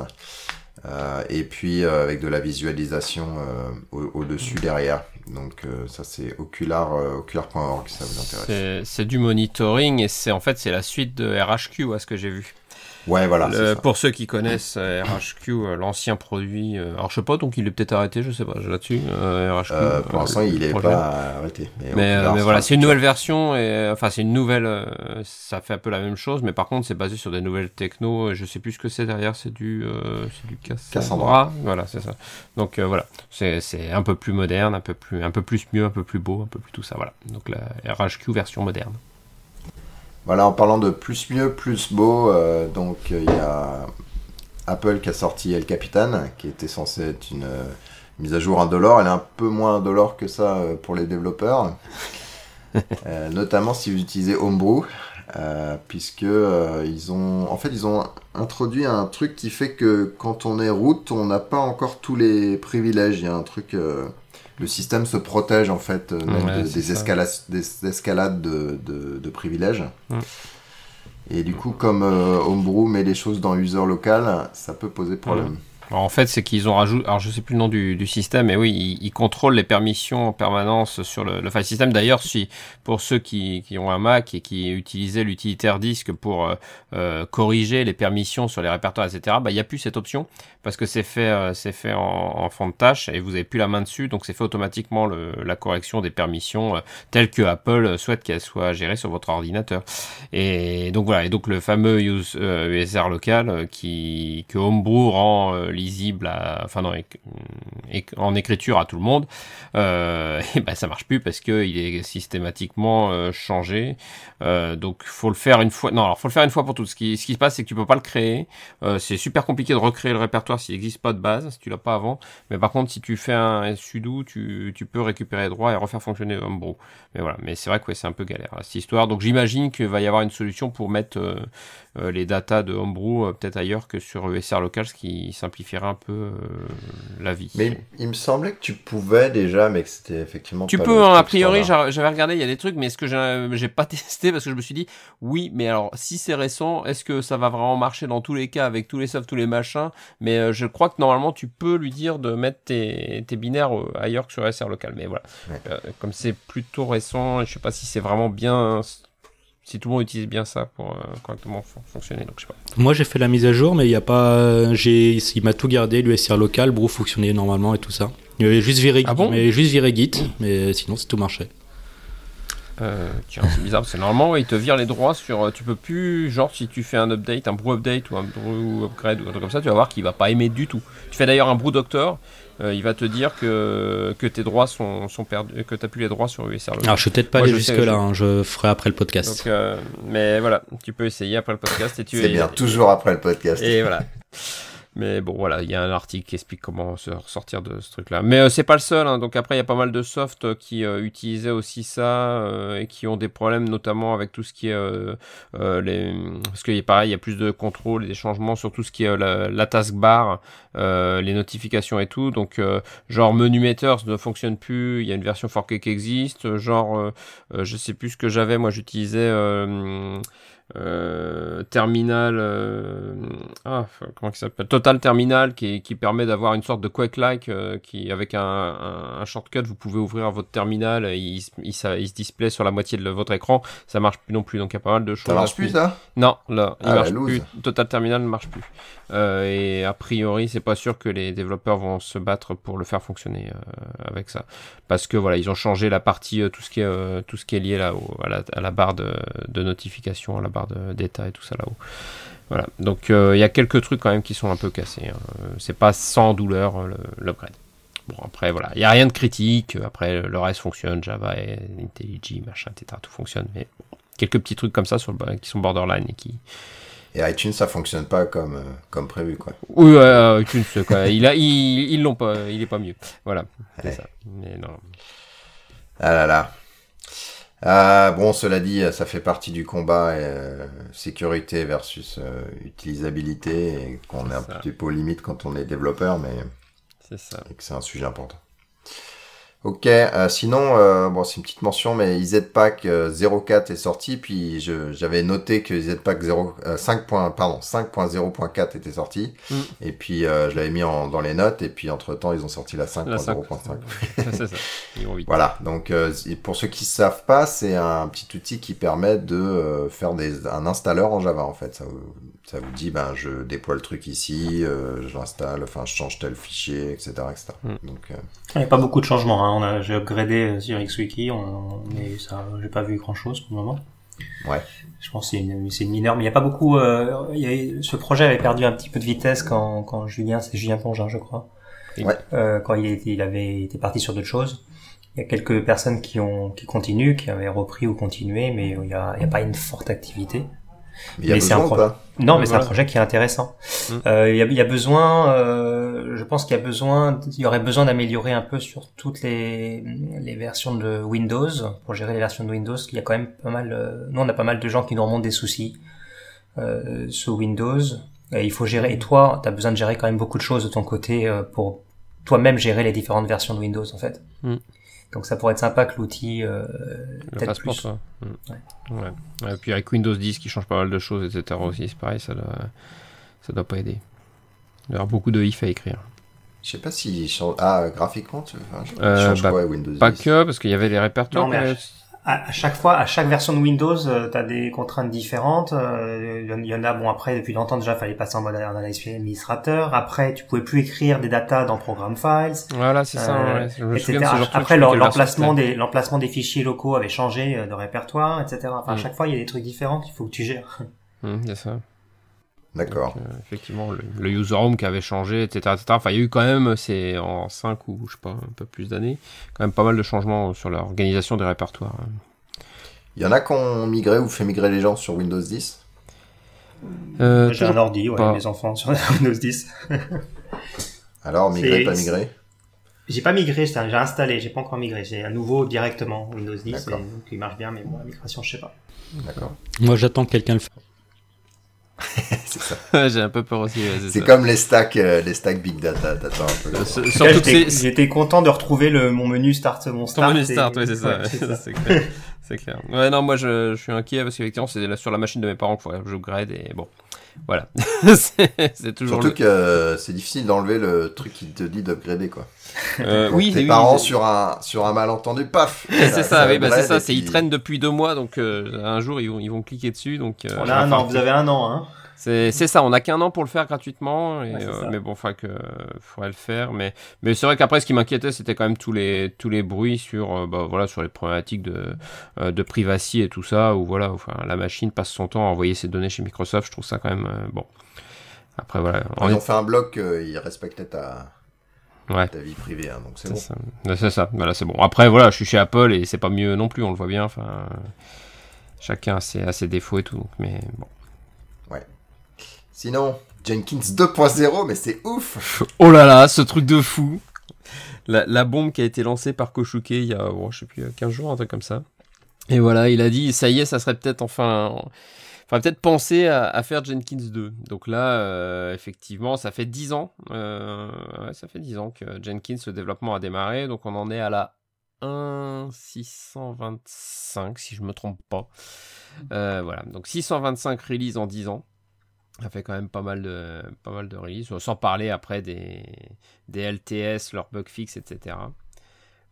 et puis avec de la visualisation au-dessus derrière. Donc euh, ça c'est ocular, euh, ocular.org ça vous intéresse. C'est du monitoring et c'est en fait c'est la suite de RHQ à ce que j'ai vu. Ouais, voilà. pour ceux qui connaissent euh, RHQ, euh, l'ancien produit. Euh, alors, je sais pas, donc il est peut-être arrêté, je sais pas, là-dessus. RHQ. pour l'instant, il est pas arrêté. Mais, mais, voilà, c'est une nouvelle version et enfin, c'est une nouvelle. ça fait un peu la même chose, mais par contre, c'est basé sur des nouvelles techno. Je sais plus ce que c'est derrière, c'est du, c'est du Cassandra. Voilà, c'est ça. Donc voilà, c'est un peu plus moderne, un peu plus, un peu plus mieux, un peu plus beau, un peu plus tout ça. Voilà. Donc la RHQ version moderne. Voilà, en parlant de plus mieux, plus beau, euh, donc euh, il y a Apple qui a sorti El Capitan, qui était censé être une euh, mise à jour indolore. Elle est un peu moins indolore que ça pour les développeurs, notamment si vous utilisez Homebrew, puisque ils ont, en fait, ils ont introduit un truc qui fait que quand on est root, on n'a pas encore tous les privilèges. Il y a un truc le système se protège en fait euh, des, escalades, de, privilèges. Et du coup, comme euh, Homebrew met les choses dans user local, ça peut poser problème en fait, c'est qu'ils ont rajouté, alors je sais plus le nom du, système, mais oui, ils, contrôlent les permissions en permanence sur le, file system. D'ailleurs, si pour ceux qui, ont un Mac et qui utilisaient l'utilitaire disque pour euh, euh, corriger les permissions sur les répertoires, etc., bah il n'y a plus cette option parce que c'est fait, euh, c'est fait en, fond de tâche et vous n'avez plus la main dessus, donc c'est fait automatiquement la correction des permissions telles que Apple souhaite qu'elles soient gérées sur votre ordinateur. Et donc voilà, et donc le fameux use, USR local qui que Homebrew rend lisible, enfin non, en écriture à tout le monde, euh, et ben ça marche plus parce que il est systématiquement euh, changé. Euh, donc faut le faire une fois. Non, alors faut le faire une fois pour toutes. Ce qui, ce qui se passe, c'est que tu peux pas le créer. Euh, c'est super compliqué de recréer le répertoire s'il n'existe pas de base, si tu l'as pas avant. Mais par contre, si tu fais un sudo, tu, tu peux récupérer les droits et refaire fonctionner Homebrew. Mais voilà. Mais c'est vrai que c'est un peu galère cette histoire. Donc j'imagine qu'il va y avoir une solution pour mettre les datas de Homebrew peut-être ailleurs que sur ESR local, ce qui simplifie simplifierait un peu euh, la vie. Mais il, me semblait que tu pouvais déjà, mais que c'était effectivement. Tu pas peux, hein, a priori, j'avais regardé, il y a des trucs, mais est-ce que j'ai pas testé parce que je me suis dit, oui, mais alors, si c'est récent, est-ce que ça va vraiment marcher dans tous les cas avec tous les softs, tous les machins Mais euh, je crois que normalement, tu peux lui dire de mettre tes, tes binaires euh, ailleurs que sur SR local. Mais voilà, Ouais. Euh, comme c'est plutôt récent, je sais pas si c'est vraiment bien, si tout le monde utilise bien ça pour euh, correctement fon- fonctionner, donc je sais pas. Moi, j'ai fait la mise à jour, mais il y a pas. J'ai, il m'a tout gardé, l'USR local, Brew fonctionnait normalement et tout ça. Il y avait juste viré, Ah bon? mais juste viré Git, mais sinon, c'est tout marchait. Euh, tiens, c'est bizarre parce que normalement, ouais, il te vire les droits sur. euh, Tu peux plus, genre, si tu fais un update, un brew update ou un brew upgrade ou un truc comme ça, tu vas voir qu'il va pas aimer du tout. Tu fais d'ailleurs un brew doctor, euh, il va te dire que, que tes droits sont, sont perdus, que t'as plus les droits sur USR. Alors, je suis peut-être pas sais, jusque-là, je- hein, je ferai après le podcast. Donc, euh, mais voilà, tu peux essayer après le podcast et tu C'est bien, toujours après le podcast. Et voilà. Mais bon, voilà, il y a un article qui explique comment se ressortir de ce truc-là. Mais euh, c'est pas le seul, hein. donc après il y a pas mal de softs euh, qui euh, utilisaient aussi ça euh, et qui ont des problèmes, notamment avec tout ce qui est euh, euh, les, parce est pareil, il y a plus de contrôle et des changements sur tout ce qui est la, la taskbar, les notifications et tout. Donc genre menu meters ne fonctionne plus, il y a une version forkée qui existe. Genre, je sais plus ce que j'avais, moi j'utilisais. Euh, terminal euh, ah, comment il s'appelle? Total Terminal qui, qui permet d'avoir une sorte de Quake-like euh, qui avec un, un, un shortcut vous pouvez ouvrir votre terminal et il, se- il, ça- il se display sur la moitié de votre écran. Ça marche plus non plus donc il y a pas mal de choses Ça marche plus, ça? Non là il Ah, marche plus. Total Terminal ne marche plus Euh, et a priori c'est pas sûr que les développeurs vont se battre pour le faire fonctionner euh, avec ça. Parce que voilà ils ont changé la partie euh, tout ce qui est tout ce qui est lié là au- à, la, barre de, notification à la barre d'état et tout ça là-haut. Voilà. Donc il y a quelques trucs quand même qui sont un peu cassés hein. C'est pas sans douleur le- l'upgrade. Bon après voilà. Il y a rien de critique. Après le reste fonctionne. Java et IntelliJ machin etc tout fonctionne. Mais quelques petits trucs comme ça qui sont borderline et qui Et iTunes, ça fonctionne pas comme, euh, comme prévu, quoi. oui, euh, iTunes, quoi. Il a, ils, ils l'ont pas, il est pas mieux. Voilà, c'est Ouais. ça. Mais non. Ah là là. Ah, bon, cela dit, ça fait partie du combat euh, sécurité versus euh, utilisabilité et qu'on est un C'est ça. petit peu aux limites quand on est développeur, mais C'est ça. et que c'est un sujet important. Ok, euh, sinon, euh, bon, c'est une petite mention, mais EZPack euh, 04 est sorti, puis je- j'avais noté que EZPack 0, euh, 5. point- pardon, 5.0.4 était sorti, Mm. et puis euh, je l'avais mis en, dans les notes, et puis entre-temps, ils ont sorti la La 5.0.5. c'est ça. Ils vite. Voilà, donc euh, pour ceux qui savent pas, c'est un petit outil qui permet de euh, faire des, un installeur en Java en fait. Ça vous, ça vous dit, ben je déploie le truc ici, euh, je l'installe, enfin je change tel fichier, etc. etc. Mm. Donc euh, Il n'y a pas beaucoup de changements. Hein. On a, j'ai upgradé euh, sur XWiki, on, mais ça, j'ai pas vu grand chose pour le moment. Ouais. Je pense que c'est une, c'est une mineure, mais il n'y a pas beaucoup. Euh, il y a- ce projet avait perdu un petit peu de vitesse quand, quand Julien, c'est Julien Pongin, je crois. Ouais. Euh, quand il, était, il avait été parti sur d'autres choses. Il y a quelques personnes qui ont qui continuent, qui avaient repris ou continué, mais il n'y a, y a pas une forte activité. Il y a Mais c'est un besoin ou pro- pas Non, mais c'est voilà. un projet qui est intéressant. Mm. Euh, Il y, a, il y a besoin, euh, je pense qu'il y a besoin, il y aurait besoin d'améliorer un peu sur toutes les, les versions de Windows pour gérer les versions de Windows. Il y a quand même pas mal, euh, nous on a pas mal de gens qui nous remontent des soucis euh, sous Windows. Et il faut gérer. Et toi, tu as besoin de gérer quand même beaucoup de choses de ton côté euh, pour toi-même gérer les différentes versions de Windows en fait. Mm. Donc ça pourrait être sympa que l'outil euh, Le t'aide fasse pour plus. toi. Mm. Ouais. Et puis avec Windows 10 qui change pas mal de choses, etc. aussi, c'est pareil, ça doit, ça doit pas aider. Il y avoir beaucoup de if à écrire. Je sais pas si change... ah graphiquement tu enfin, je... Euh, bah, quoi Windows Pas 10 que, parce qu'il y avait les répertoires. Non, mais mais- à, à chaque fois, à chaque version de Windows, tu as des contraintes différentes. euh, Il y en- il y en a, bon, après, depuis longtemps déjà, fallait passer en mode administrateur. Après, tu pouvais plus écrire des datas dans Program Files, Voilà, c'est ça. euh, ouais. Je etc. ce genre Après, l'emplacement des, l'emplacement des fichiers locaux avait changé euh, de répertoire, etc. Enfin, à Mm. chaque fois, il y a des trucs différents qu'il faut que tu gères. Mm, c'est ça. D'accord. Euh, effectivement, le, le user home qui avait changé, etc., etc. Enfin, il y a eu quand même, c'est en 5 ou je sais pas, un peu plus d'années, quand même pas mal de changements sur l'organisation des répertoires. Il y en a qui ont migré ou fait migrer les gens sur Windows 10 Euh, J'ai un ordi, ouais, pas. mes enfants sur Windows 10. Alors migrer, pas migrer J'ai pas migré, j'ai installé, j'ai pas encore migré. J'ai un nouveau directement Windows 10, et, donc il marche bien, mais bon, la migration, je sais pas. D'accord. Moi, j'attends que quelqu'un le fasse. c'est ça. J'ai un peu peur aussi. c'est comme les stacks, les stacks big data. T'attends un peu. surtout j'étais content de retrouver le mon menu start, mon start. Ton menu start, oui, c'est ça. c'est clair. Ouais, non, moi je, je suis inquiet parce qu'effectivement c'est sur la machine de mes parents qu'il faut que j'upgrade et bon. Voilà. c'est toujours. Surtout que c'est difficile d'enlever le truc qui te dit d'upgrader, quoi. Euh, oui, tes parents sur un sur un malentendu, paf. C'est ça, oui, bah c'est ça. Ils traînent depuis deux mois, donc euh, un jour ils vont ils vont cliquer dessus, donc. Euh, On a un an. Vous avez un an, hein. C'est ça, on n'a qu'un an pour le faire gratuitement, et, euh, mais bon, enfin que faudrait le faire. Mais mais c'est vrai qu'après, ce qui m'inquiétait, c'était quand même tous les tous les bruits sur euh, bah, voilà sur les problématiques de euh, de privacy et tout ça, où voilà, enfin la machine passe son temps à envoyer ses données chez Microsoft. Je trouve ça quand même bon. Après voilà. Ils ont fait un bloc, ils respectaient ta ouais. ta vie privée, hein, donc c'est bon. C'est ça. Voilà, c'est bon. Après voilà, je suis chez Apple et c'est pas mieux non plus, on le voit bien. Enfin, chacun a ses, a ses défauts et tout, mais bon. Sinon, Jenkins 2.0, mais c'est ouf Oh là là, ce truc de fou la, bombe qui a été lancée par Koshuke il y a, bon, je sais plus, 15 jours, un truc comme ça. Et voilà, il a dit, ça y est, ça serait peut-être enfin... Enfin, peut-être penser à, faire Jenkins 2. Donc là, euh, effectivement, ça fait 10 ans. Euh, ça fait 10 ans que Jenkins, le développement a démarré. Donc on en est à la 1.625, si je me trompe pas. Euh, voilà, donc 625 releases en 10 ans. Ça fait quand même pas mal de, pas mal de releases, sans parler après des, des LTS, leurs bug fix, etc.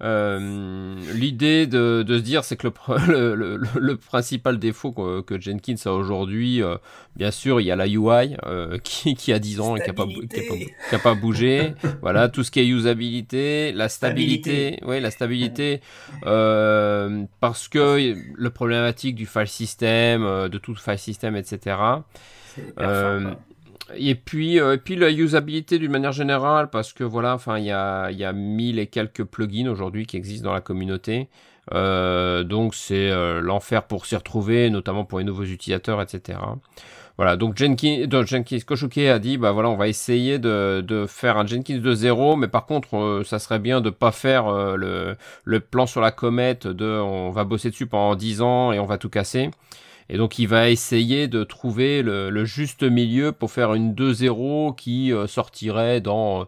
Euh, L'idée de, de, se dire, c'est que le, le, le, principal défaut que, que Jenkins a aujourd'hui, euh, bien sûr, il y a la UI euh, qui, qui a 10 ans et qui n'a pas, qui a pas, bougé. voilà, tout ce qui est usabilité, la stabilité, oui, la stabilité, parce que le problématique du file system, de tout file system, etc. Euh, et puis, euh, et puis la usabilité d'une manière générale, parce que voilà, enfin, il y a, y a mille et quelques plugins aujourd'hui qui existent dans la communauté. Euh, donc c'est l'enfer pour s'y retrouver, notamment pour les nouveaux utilisateurs, etc. Voilà, donc Jenkins, donc Jenkins Koshuke a dit, bah voilà, on va essayer de, de faire un Jenkins de zéro, mais par contre, ça serait bien de pas faire le, le plan sur la comète de, on va bosser dessus pendant 10 ans et on va tout casser. Et donc il va essayer de trouver le, juste milieu pour faire une 2-0 qui euh, sortirait dans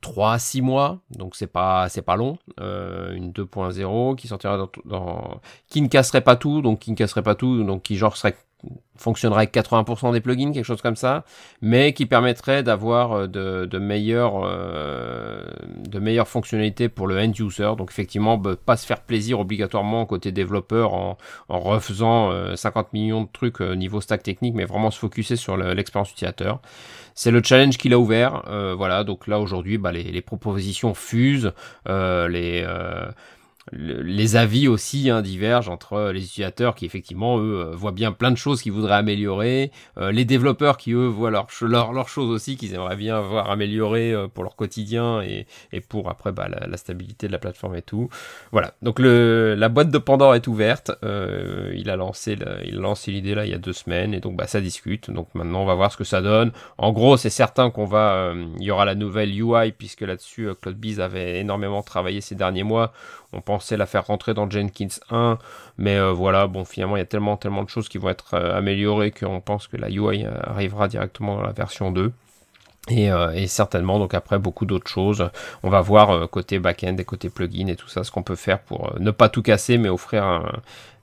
3 euh, à 6 mois, donc c'est pas c'est pas long, euh, une 2.0 qui sortirait dans, dans, qui ne casserait pas tout, donc qui ne casserait pas tout, donc qui genre serait fonctionnerait avec 80% des plugins, quelque chose comme ça, mais qui permettrait d'avoir euh, de, de, meilleures, euh, de meilleures fonctionnalités pour le end user. Donc effectivement, bah, pas se faire plaisir obligatoirement côté développeur en, refaisant 50 euh, millions de trucs niveau stack technique, mais vraiment se focuser sur l'expérience utilisateur. C'est le challenge qu'il a ouvert. voilà, donc là aujourd'hui, bah, les, les, propositions fusent, les les avis aussi hein, divergent entre les utilisateurs qui effectivement eux euh, voient bien plein de choses qu'ils voudraient améliorer, euh, les développeurs qui eux voient leurs leur, choses aussi qu'ils aimeraient bien voir améliorées euh, pour leur quotidien et, et pour après bah, la, stabilité de la plateforme et tout. Voilà, donc le, la boîte de Pandore est ouverte. il a lancé il a lancé l'idée là il y a deux semaines et donc bah ça discute. Donc maintenant on va voir ce que ça donne. En gros c'est certain qu'on va il y aura la nouvelle UI puisque là-dessus Claude Biz avait énormément travaillé ces derniers mois on pensait la faire rentrer dans Jenkins 1, mais euh, voilà, bon, finalement, il y a tellement, tellement de choses qui vont être euh, améliorées qu'on pense que la UI euh, arrivera directement dans la version 2. Et, et, certainement donc après beaucoup d'autres choses. On va voir côté back-end et côté plugin et tout ça ce qu'on peut faire pour ne pas tout casser mais offrir un,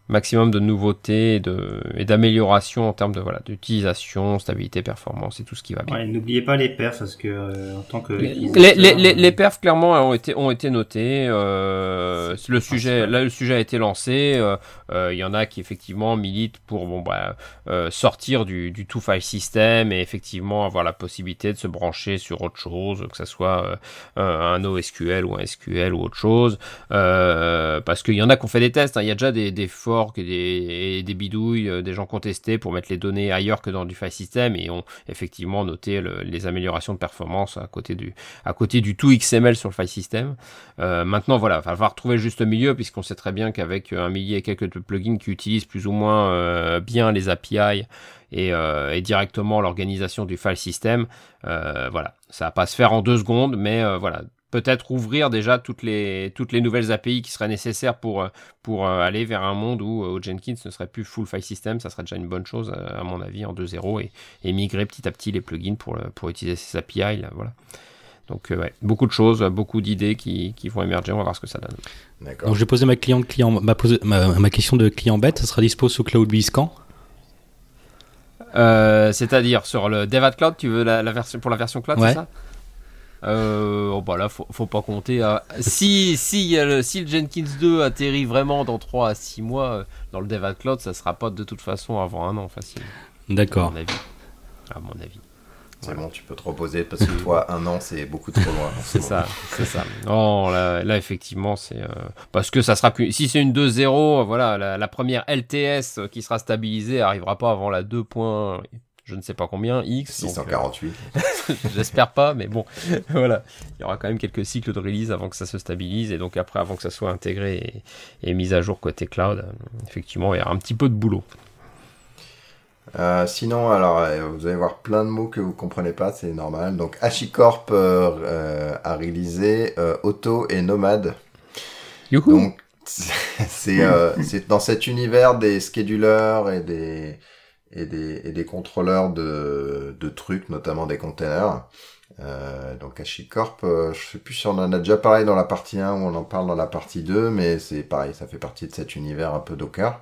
maximum de nouveautés et, de, et d'amélioration en termes de voilà d'utilisation, stabilité, performance et tout ce qui va bien. Ouais, n'oubliez pas les perfs parce que euh, en tant que les, les, les, les, perfs clairement ont été ont été notés. Euh, le sujet là le sujet a été lancé. Euh, euh, il y en a qui effectivement militent pour bon bah euh, sortir du, du two file system et effectivement avoir la possibilité de se brancher sur autre chose, que ce soit un NoSQL ou un SQL ou autre chose. parce qu'il y en a qui ont fait des tests. Hein. Il y a déjà des, des et des, bidouilles, euh, des gens contestés pour mettre les données ailleurs que dans du file system et ont effectivement noté les améliorations de performance à côté du, à côté du tout XML sur le file system. Euh, maintenant, voilà, il va falloir trouver le juste milieu puisqu'on sait très bien qu'avec un millier et quelques plugins qui utilisent plus ou moins euh, bien les API et, et directement l'organisation du file system, voilà, ça va pas se faire en deux secondes, mais voilà, peut-être ouvrir déjà toutes les, toutes les nouvelles API qui seraient nécessaires pour, pour aller vers un monde où, Jenkins ne serait plus full file system. Ça serait déjà une bonne chose, à mon avis, en 2.0 et, et, migrer petit à petit les plugins pour, pour utiliser ces API. Là, voilà. Donc, ouais, beaucoup de choses, beaucoup d'idées qui, qui, vont émerger. On va voir ce que ça donne. Donc, ma, client, client, ma, ma, ma, question de client bête. Ça sera dispo sous CloudBees quand? Euh, C'est-à-dire sur le Devat Cloud, tu veux la, version pour la version cloud, c'est ça? Euh, oh bah là, faut, faut pas compter. Si, si, le, si le Jenkins 2 atterrit vraiment dans 3 à 6 mois euh, dans le Devat Cloud, ça sera pas de toute façon avant un an facile. D'accord. À mon avis. C'est bon, tu peux te reposer parce que toi, un an, c'est beaucoup trop loin. c'est ça, c'est ça. Non, là, là effectivement, c'est euh, parce que ça sera si c'est une 2.0, voilà, la, première LTS qui sera stabilisée arrivera pas avant la 2. Je ne sais pas combien, X. 648. Euh, j'espère pas, mais bon, voilà. Il y aura quand même quelques cycles de release avant que ça se stabilise et donc après, avant que ça soit intégré et, et mis à jour côté cloud, effectivement, il y aura un petit peu de boulot. Euh, sinon, alors, euh, vous allez voir plein de mots que vous comprenez pas, c'est normal. Donc, HashiCorp euh, a réalisé Auto et Nomad. Youhou. Donc, c'est dans cet univers des schedulers et des et des, et des contrôleurs de, de trucs, notamment des containers. donc HashiCorp, je sais plus si on en a déjà parlé dans la partie 1 ou on en parle dans la partie 2, mais c'est pareil, ça fait partie de cet univers un peu Docker.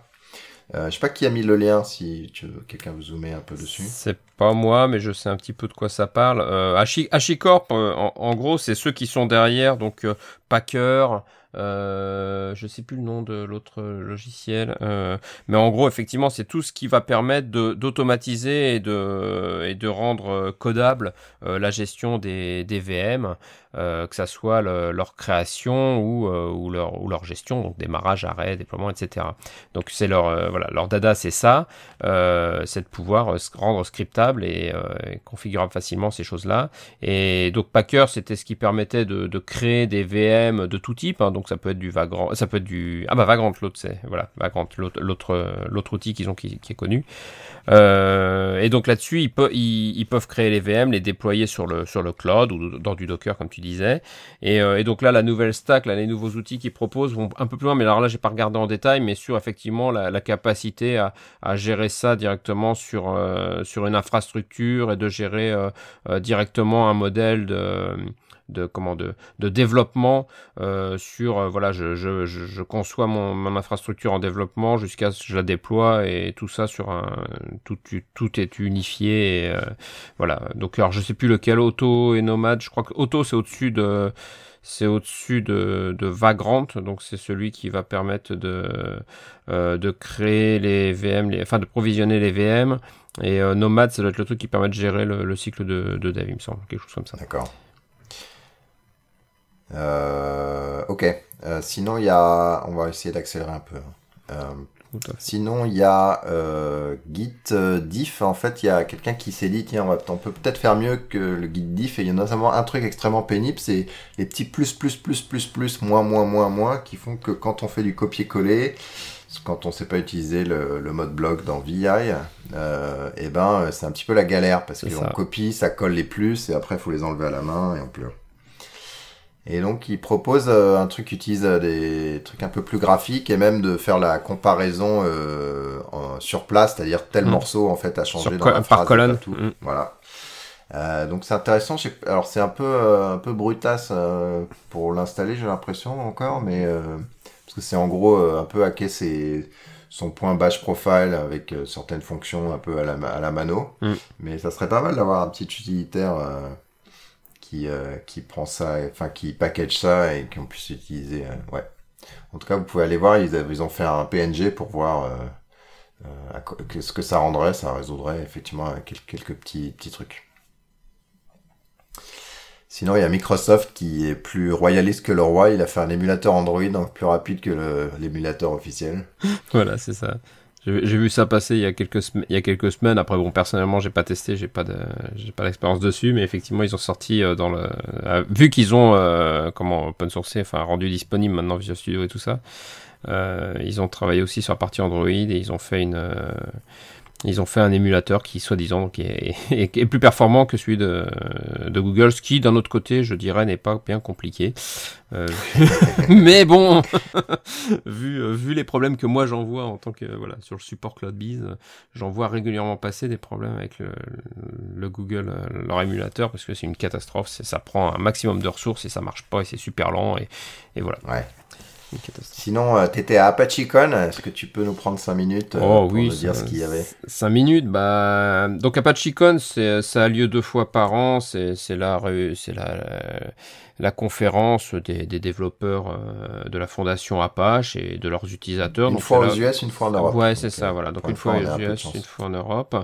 Euh, je sais pas qui a mis le lien, si quelqu'un veut zoomer un peu dessus. C'est pas moi, mais je sais un petit peu de quoi ça parle. Euh, HashiCorp, euh, en, en, gros, c'est ceux qui sont derrière, donc euh, Packer, euh, je sais plus le nom de l'autre logiciel, euh, mais en gros, effectivement, c'est tout ce qui va permettre d'automatiser et de, rendre codable euh, la gestion des, VM, euh, que ça soit leur création ou, euh, leur, gestion, donc démarrage, arrêt, déploiement, etc. Donc c'est leur voilà, leur dada, c'est ça, c'est de pouvoir rendre scriptable et, et, configurable facilement ces choses-là. Et donc Packer, c'était ce qui permettait de, de créer des VM de tout type. Hein, donc ça peut être du Vagrant, ça peut être du ah bah Vagrant l'autre c'est voilà Vagrant l'autre l'autre outil qu'ils ont qui, est connu. Euh, et donc là-dessus ils, peuvent créer les VM, les déployer sur le sur le cloud ou dans du Docker comme tu disais. Et, euh, et donc là la nouvelle stack, là les nouveaux outils qu'ils proposent vont un peu plus loin. Mais alors là j'ai pas regardé en détail, mais sur effectivement la, capacité à, gérer ça directement sur euh, sur une infrastructure et de gérer euh, euh, directement un modèle de de comment de, de développement euh, sur euh, voilà je, je, je, conçois mon, mon, infrastructure en développement jusqu'à ce que je la déploie et tout ça sur un tout tout est unifié et, euh, voilà donc alors je sais plus lequel auto et nomade je crois que auto c'est au-dessus de c'est au-dessus de, de Vagrant, donc c'est celui qui va permettre de, euh, de créer les VM, les, enfin de provisionner les VM. Et euh, Nomad, ça doit être le truc qui permet de gérer le, le cycle de, de dev, il me semble, quelque chose comme ça. D'accord. Euh, ok. Euh, sinon, il y a. On va essayer d'accélérer un peu. Hein. Euh, sinon, il y a euh, Git euh, diff. En fait, il y a quelqu'un qui s'est dit tiens, on, va, on peut peut-être faire mieux que le Git diff. Et il y a notamment un truc extrêmement pénible c'est les petits plus, plus, plus, plus, plus, moins, moins, moins, moins qui font que quand on fait du copier-coller, quand on sait pas utiliser le, le mode bloc dans VI, euh, et ben c'est un petit peu la galère parce qu'on copie, ça colle les plus et après il faut les enlever à la main et on pleure. Et donc, il propose euh, un truc qui utilise euh, des trucs un peu plus graphiques et même de faire la comparaison euh, sur place, c'est-à-dire tel mm. morceau en fait a changé dans la par colonne. Tout. Mm. Voilà. Euh, donc c'est intéressant. Alors c'est un peu un peu brutasse pour l'installer, j'ai l'impression encore, mais parce que c'est en gros un peu hacker ses, son point bash profile avec certaines fonctions un peu à la, à la mano. Mm. Mais ça serait pas mal d'avoir un petit utilitaire qui, euh, qui prend ça, enfin qui package ça et qu'on puisse utiliser. Euh, ouais. En tout cas, vous pouvez aller voir, ils, ont fait un PNG pour voir euh, ce que ça rendrait. Ça résoudrait effectivement quelques, quelques petits, petits trucs. Sinon, il y a Microsoft qui est plus royaliste que le roi. Il a fait un émulateur Android donc plus rapide que l'émulateur officiel. voilà, c'est ça. J'ai vu ça passer il y a quelques il y a quelques semaines. Après bon, personnellement, j'ai pas testé, j'ai pas j'ai pas l'expérience dessus, mais effectivement, ils ont sorti euh, dans le euh, vu qu'ils ont euh, comment open sourcé, enfin rendu disponible maintenant Visual Studio et tout ça. ils ont travaillé aussi sur la partie Android et ils ont fait une Ils ont fait un émulateur qui, soi-disant, est, est, plus performant que celui de, Google, ce qui, d'un autre côté, je dirais, n'est pas bien compliqué. Euh, mais bon, vu, vu les problèmes que moi j'en vois en tant que voilà sur le support CloudBees, j'en vois régulièrement passer des problèmes avec le, le Google, leur émulateur, parce que c'est une catastrophe. Ça prend un maximum de ressources et ça marche pas et c'est super lent et, et voilà. Ouais. Sinon, euh, tu étais à ApacheCon. Est-ce que tu peux nous prendre 5 minutes euh, oh, pour oui, nous dire ce qu'il y avait 5 minutes, bah. Donc ApacheCon, ça a lieu deux fois par an. C'est la, c'est la, la conférence des, des développeurs euh, de la fondation Apache et de leurs utilisateurs. Une donc fois aux US, une fois en Europe. Ouais, c'est ça, voilà. Donc une fois, aux US, une fois en Europe.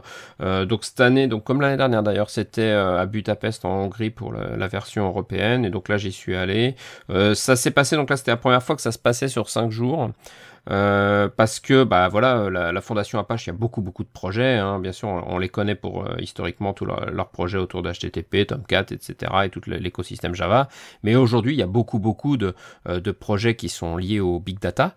Euh, donc cette année, donc comme l'année dernière d'ailleurs, c'était euh, à Budapest en Hongrie pour la, la, version européenne. Et donc là, j'y suis allé. Euh, ça s'est passé, donc là, c'était la première fois que ça se passait sur cinq jours. Euh, parce que bah voilà la, la, fondation Apache il y a beaucoup beaucoup de projets hein. bien sûr on, les connaît pour euh, historiquement tous leurs leur projets autour d'HTTP Tomcat etc et tout l'écosystème Java mais aujourd'hui il y a beaucoup beaucoup de, euh, de projets qui sont liés au big data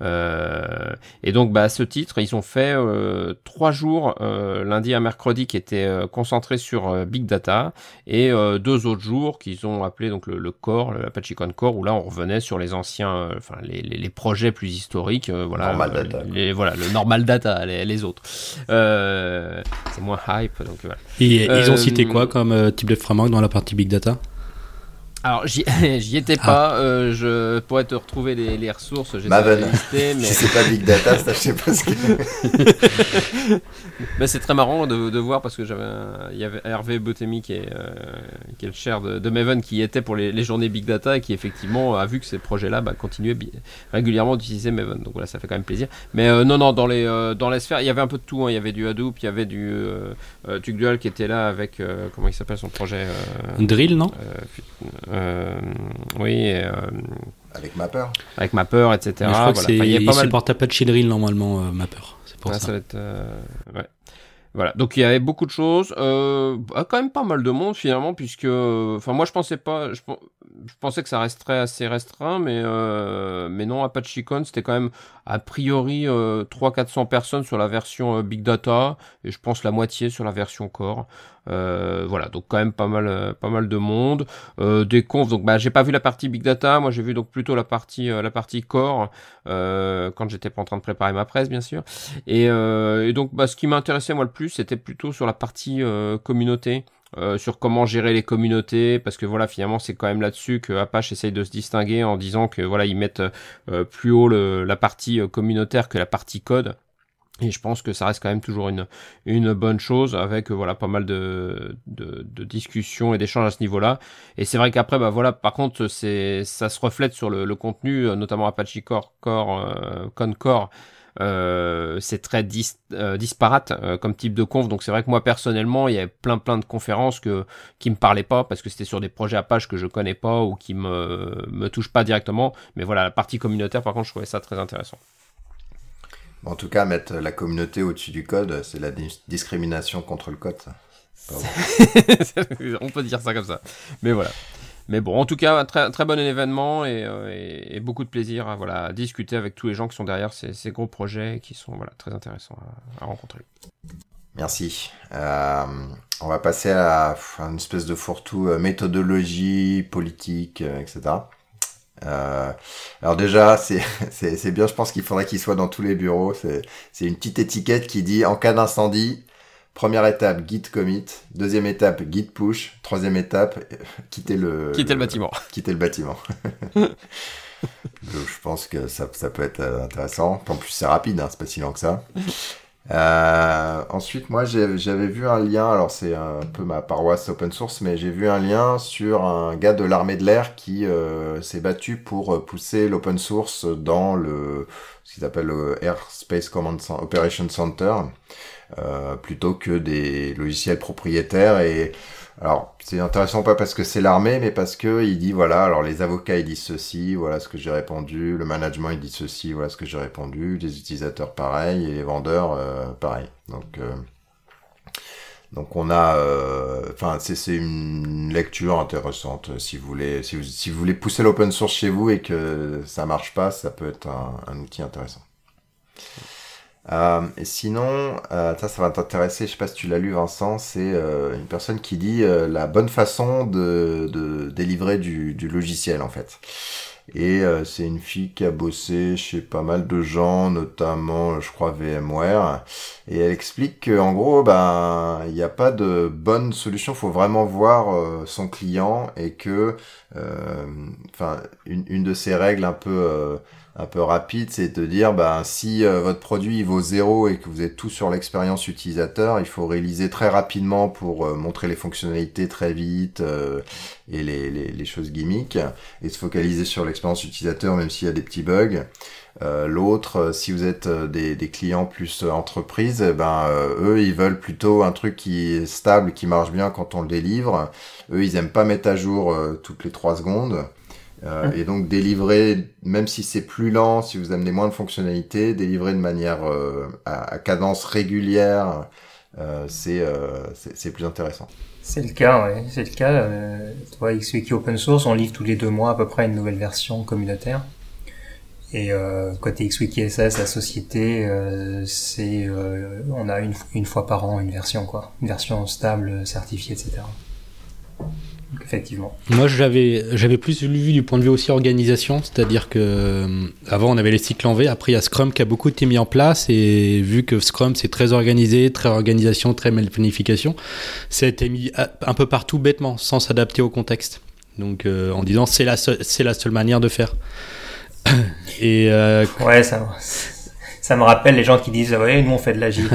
et donc, bah, à ce titre, ils ont fait euh, trois jours, euh, lundi à mercredi, qui étaient concentrés sur Big Data, et deux autres jours qu'ils ont appelé donc le, le core, l'Apache Core, où là on revenait sur les anciens, enfin les, les, les, projets plus historiques, voilà, normal data, les, voilà, le normal data, les, les autres. c'est moins hype, donc voilà. Et ils ont cité quoi comme type de framework dans la partie Big Data? Alors j'y étais pas, ah. euh, je pourrais te retrouver les, les ressources. Maven. Listé, mais... si c'est pas Big Data, je sais pas ce que. mais c'est très marrant de, de voir parce que j'avais, il y avait Hervé Botemi qui est, euh, qui est le chair de, de, Maven qui était pour les, les, journées Big Data et qui effectivement a vu que ces projets-là bah, continuaient régulièrement d'utiliser Maven. Donc voilà, ça fait quand même plaisir. Mais euh, non, non, dans les euh, dans les sphères, il y avait un peu de tout. Hein. Il y avait du Hadoop, il y avait du euh, Tugdual qui était là avec comment il s'appelle son projet. Drill, non? euh, oui. Euh, avec Mapper. Avec Mapper, etc. je crois voilà. que enfin, il, il supporte mal... pas de Shellreel normalement, euh, Mapper. C'est pour ah, ça. ça va être, ouais. Voilà, donc il y avait beaucoup de choses, euh, quand même pas mal de monde finalement, puisque, enfin moi je pensais pas, je, je, pensais que ça resterait assez restreint, mais euh, mais non, ApacheCon c'était quand même a priori euh, 300-400 personnes sur la version Big Data et je pense la moitié sur la version Core. Euh, voilà, donc quand même pas mal, euh, pas mal de monde. Euh, des confs, donc bah j'ai pas vu la partie big data, moi j'ai vu donc plutôt la partie, la partie core quand j'étais pas en train de préparer ma presse bien sûr. Et, et donc bah ce qui m'intéressait moi le plus, c'était plutôt sur la partie communauté. Euh, sur comment gérer les communautés parce que voilà finalement c'est quand même là-dessus que Apache essaye de se distinguer en disant que voilà ils mettent euh, plus haut la partie communautaire que la partie code et je pense que ça reste quand même toujours une, une bonne chose avec voilà pas mal de, de, discussions et d'échanges à ce niveau-là. Et c'est vrai qu'après bah voilà par contre c'est ça se reflète sur le, contenu notamment Apache Core Core euh, Concore. Euh, c'est très dis, euh, disparate euh, comme type de conf donc c'est vrai que moi personnellement il y avait plein plein de conférences que qui me parlaient pas parce que c'était sur des projets Apache que je connais pas ou qui me me touchent pas directement mais voilà la partie communautaire par contre je trouvais ça très intéressant en tout cas, mettre la communauté au-dessus du code, c'est la discrimination contre le code. On peut dire ça comme ça. Mais voilà. Mais bon, en tout cas, un très, très bon événement et, euh, beaucoup de plaisir à voilà, discuter avec tous les gens qui sont derrière ces, gros projets qui sont voilà, très intéressants à, rencontrer. Merci. Euh, on va passer à, une espèce de fourre-tout euh, méthodologie, politique, etc. Alors déjà, c'est bien, je pense qu'il faudrait qu'il soit dans tous les bureaux. C'est une petite étiquette qui dit en cas d'incendie, première étape, git commit, deuxième étape, git push, troisième étape, quitter le, quitter le, bâtiment. Quitter le bâtiment. Je pense que ça, ça peut être intéressant. En plus, c'est rapide, hein, c'est pas si lent que ça. Euh, ensuite, moi, j'avais vu un lien, alors c'est un peu ma paroisse open source, mais j'ai vu un lien sur un gars de l'armée de l'air qui euh, s'est battu pour pousser l'open source dans le ce qu'ils appellent le Airspace Command Operation Center, euh, plutôt que des logiciels propriétaires et alors, c'est intéressant pas parce que c'est l'armée, mais parce que il dit voilà, alors les avocats ils disent ceci, voilà ce que j'ai répondu, le management il dit ceci, voilà ce que j'ai répondu, les utilisateurs pareil et les vendeurs euh, pareil. Donc euh, donc on a, euh, enfin c'est une lecture intéressante si vous voulez si vous si vous voulez pousser l'open source chez vous et que ça marche pas, ça peut être un outil intéressant. Euh, et sinon, euh, ça, ça va t'intéresser. Je sais pas si tu l'as lu, Vincent. C'est euh, une personne qui dit euh, la bonne façon de, de délivrer du, du logiciel, en fait. Et euh, c'est une fille qui a bossé chez pas mal de gens, notamment, je crois, VMware. Et elle explique qu'en gros, ben, il n'y a pas de bonne solution. Faut vraiment voir euh, son client et que, euh, enfin, une, une de ces règles un peu euh, un peu rapide, c'est de dire, ben, si euh, votre produit il vaut zéro et que vous êtes tout sur l'expérience utilisateur, il faut réaliser très rapidement pour euh, montrer les fonctionnalités très vite euh, et les, les, choses gimmicks, et se focaliser sur l'expérience utilisateur même s'il y a des petits bugs. L'autre, si vous êtes des, clients plus entreprise, eh ben eux ils veulent plutôt un truc qui est stable, qui marche bien quand on le délivre. Eux ils aiment pas mettre à jour toutes les trois secondes. Euh, et donc délivrer, même si c'est plus lent, si vous amenez moins de fonctionnalités, délivrer de manière euh, à, cadence régulière, euh, c'est c'est plus intéressant. C'est le cas, oui. C'est le cas. Euh, toi, XWiki Open Source, on livre tous les deux mois à peu près une nouvelle version communautaire. Et euh, côté XWiki SS, la société, euh, c'est on a une, une fois par an une version, quoi, une version stable, certifiée, etc effectivement. Moi, j'avais, j'avais plus vu du point de vue aussi organisation, c'est-à-dire que euh, avant on avait les cycles en V, après il y a Scrum qui a beaucoup été mis en place et vu que Scrum c'est très organisé, très organisation, très planification, ça a été mis un peu partout bêtement, sans s'adapter au contexte. Donc euh, en disant c'est la seule, c'est la seule manière de faire. et euh... ouais, ça, ça me rappelle les gens qui disent ouais nous on fait de l'agile.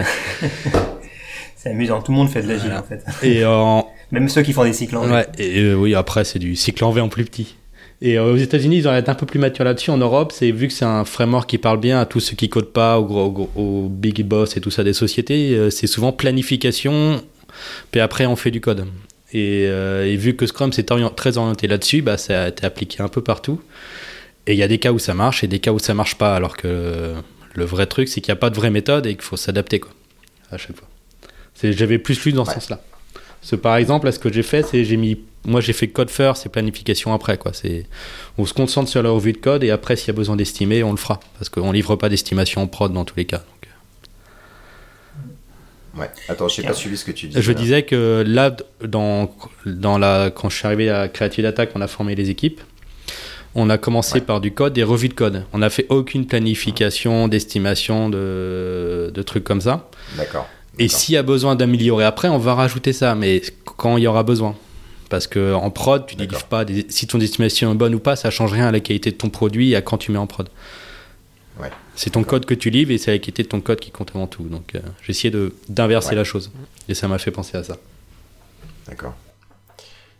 c'est amusant, tout le monde fait de l'agile voilà. en fait. Et en même ceux qui font des cycles en V. Ouais, et euh, oui, après, c'est du cycle en V en plus petit. Et euh, aux États-Unis, ils ont été un peu plus matures là-dessus. En Europe, c'est vu que c'est un framework qui parle bien à tous ceux qui codent pas, aux, gros, aux big boss et tout ça des sociétés, euh, c'est souvent planification, puis après on fait du code. Et, et vu que Scrum c'est orient, très orienté là-dessus, bah, ça a été appliqué un peu partout. Et il y a des cas où ça marche et des cas où ça marche pas, alors que le vrai truc, c'est qu'il n'y a pas de vraie méthode et qu'il faut s'adapter quoi, à chaque fois. J'avais plus lu dans ce ouais. Sens-là. Ce, par exemple, là, ce que j'ai fait, c'est j'ai mis, moi j'ai fait code first et planification après. Quoi. C'est, on se concentre sur la revue de code et après, s'il y a besoin d'estimer, on le fera. Parce qu'on livre pas d'estimation en prod dans tous les cas. Donc. Ouais. Attends, je n'ai pas suivi ce que tu disais. Je disais que là, dans, dans la, quand je suis arrivé à Creative Data, qu'on a formé les équipes, on a commencé ouais. par du code, des revues de code. On n'a fait aucune planification, d'estimation, de, de trucs comme ça. D'accord. Et s'il y a besoin d'améliorer après, on va rajouter ça, mais quand il y aura besoin. Parce que en prod, tu délivres pas. Des, si ton estimation est bonne ou pas, ça change rien à la qualité de ton produit et à quand tu mets en prod. Ouais. C'est ton code que tu livres et c'est la qualité de ton code qui compte avant tout. Donc euh, j'ai essayé d'inverser ouais. la chose. Et ça m'a fait penser à ça. D'accord.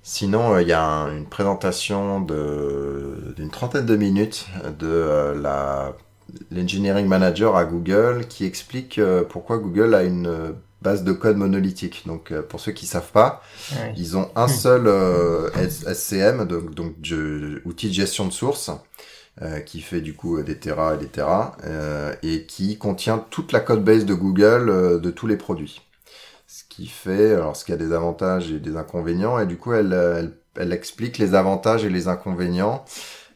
Sinon, il euh, y a un, une présentation d'une trentaine de minutes de euh, la l'engineering manager à Google qui explique euh, pourquoi Google a une base de code monolithique. Donc euh, pour ceux qui savent pas, ouais. ils ont un seul euh, SCM, donc, donc outil de gestion de source, euh, qui fait du coup des terras et des terras, euh, et qui contient toute la code base de Google euh, de tous les produits. Ce qui fait, alors ce qui a des avantages et des inconvénients, et du coup elle, elle, elle explique les avantages et les inconvénients.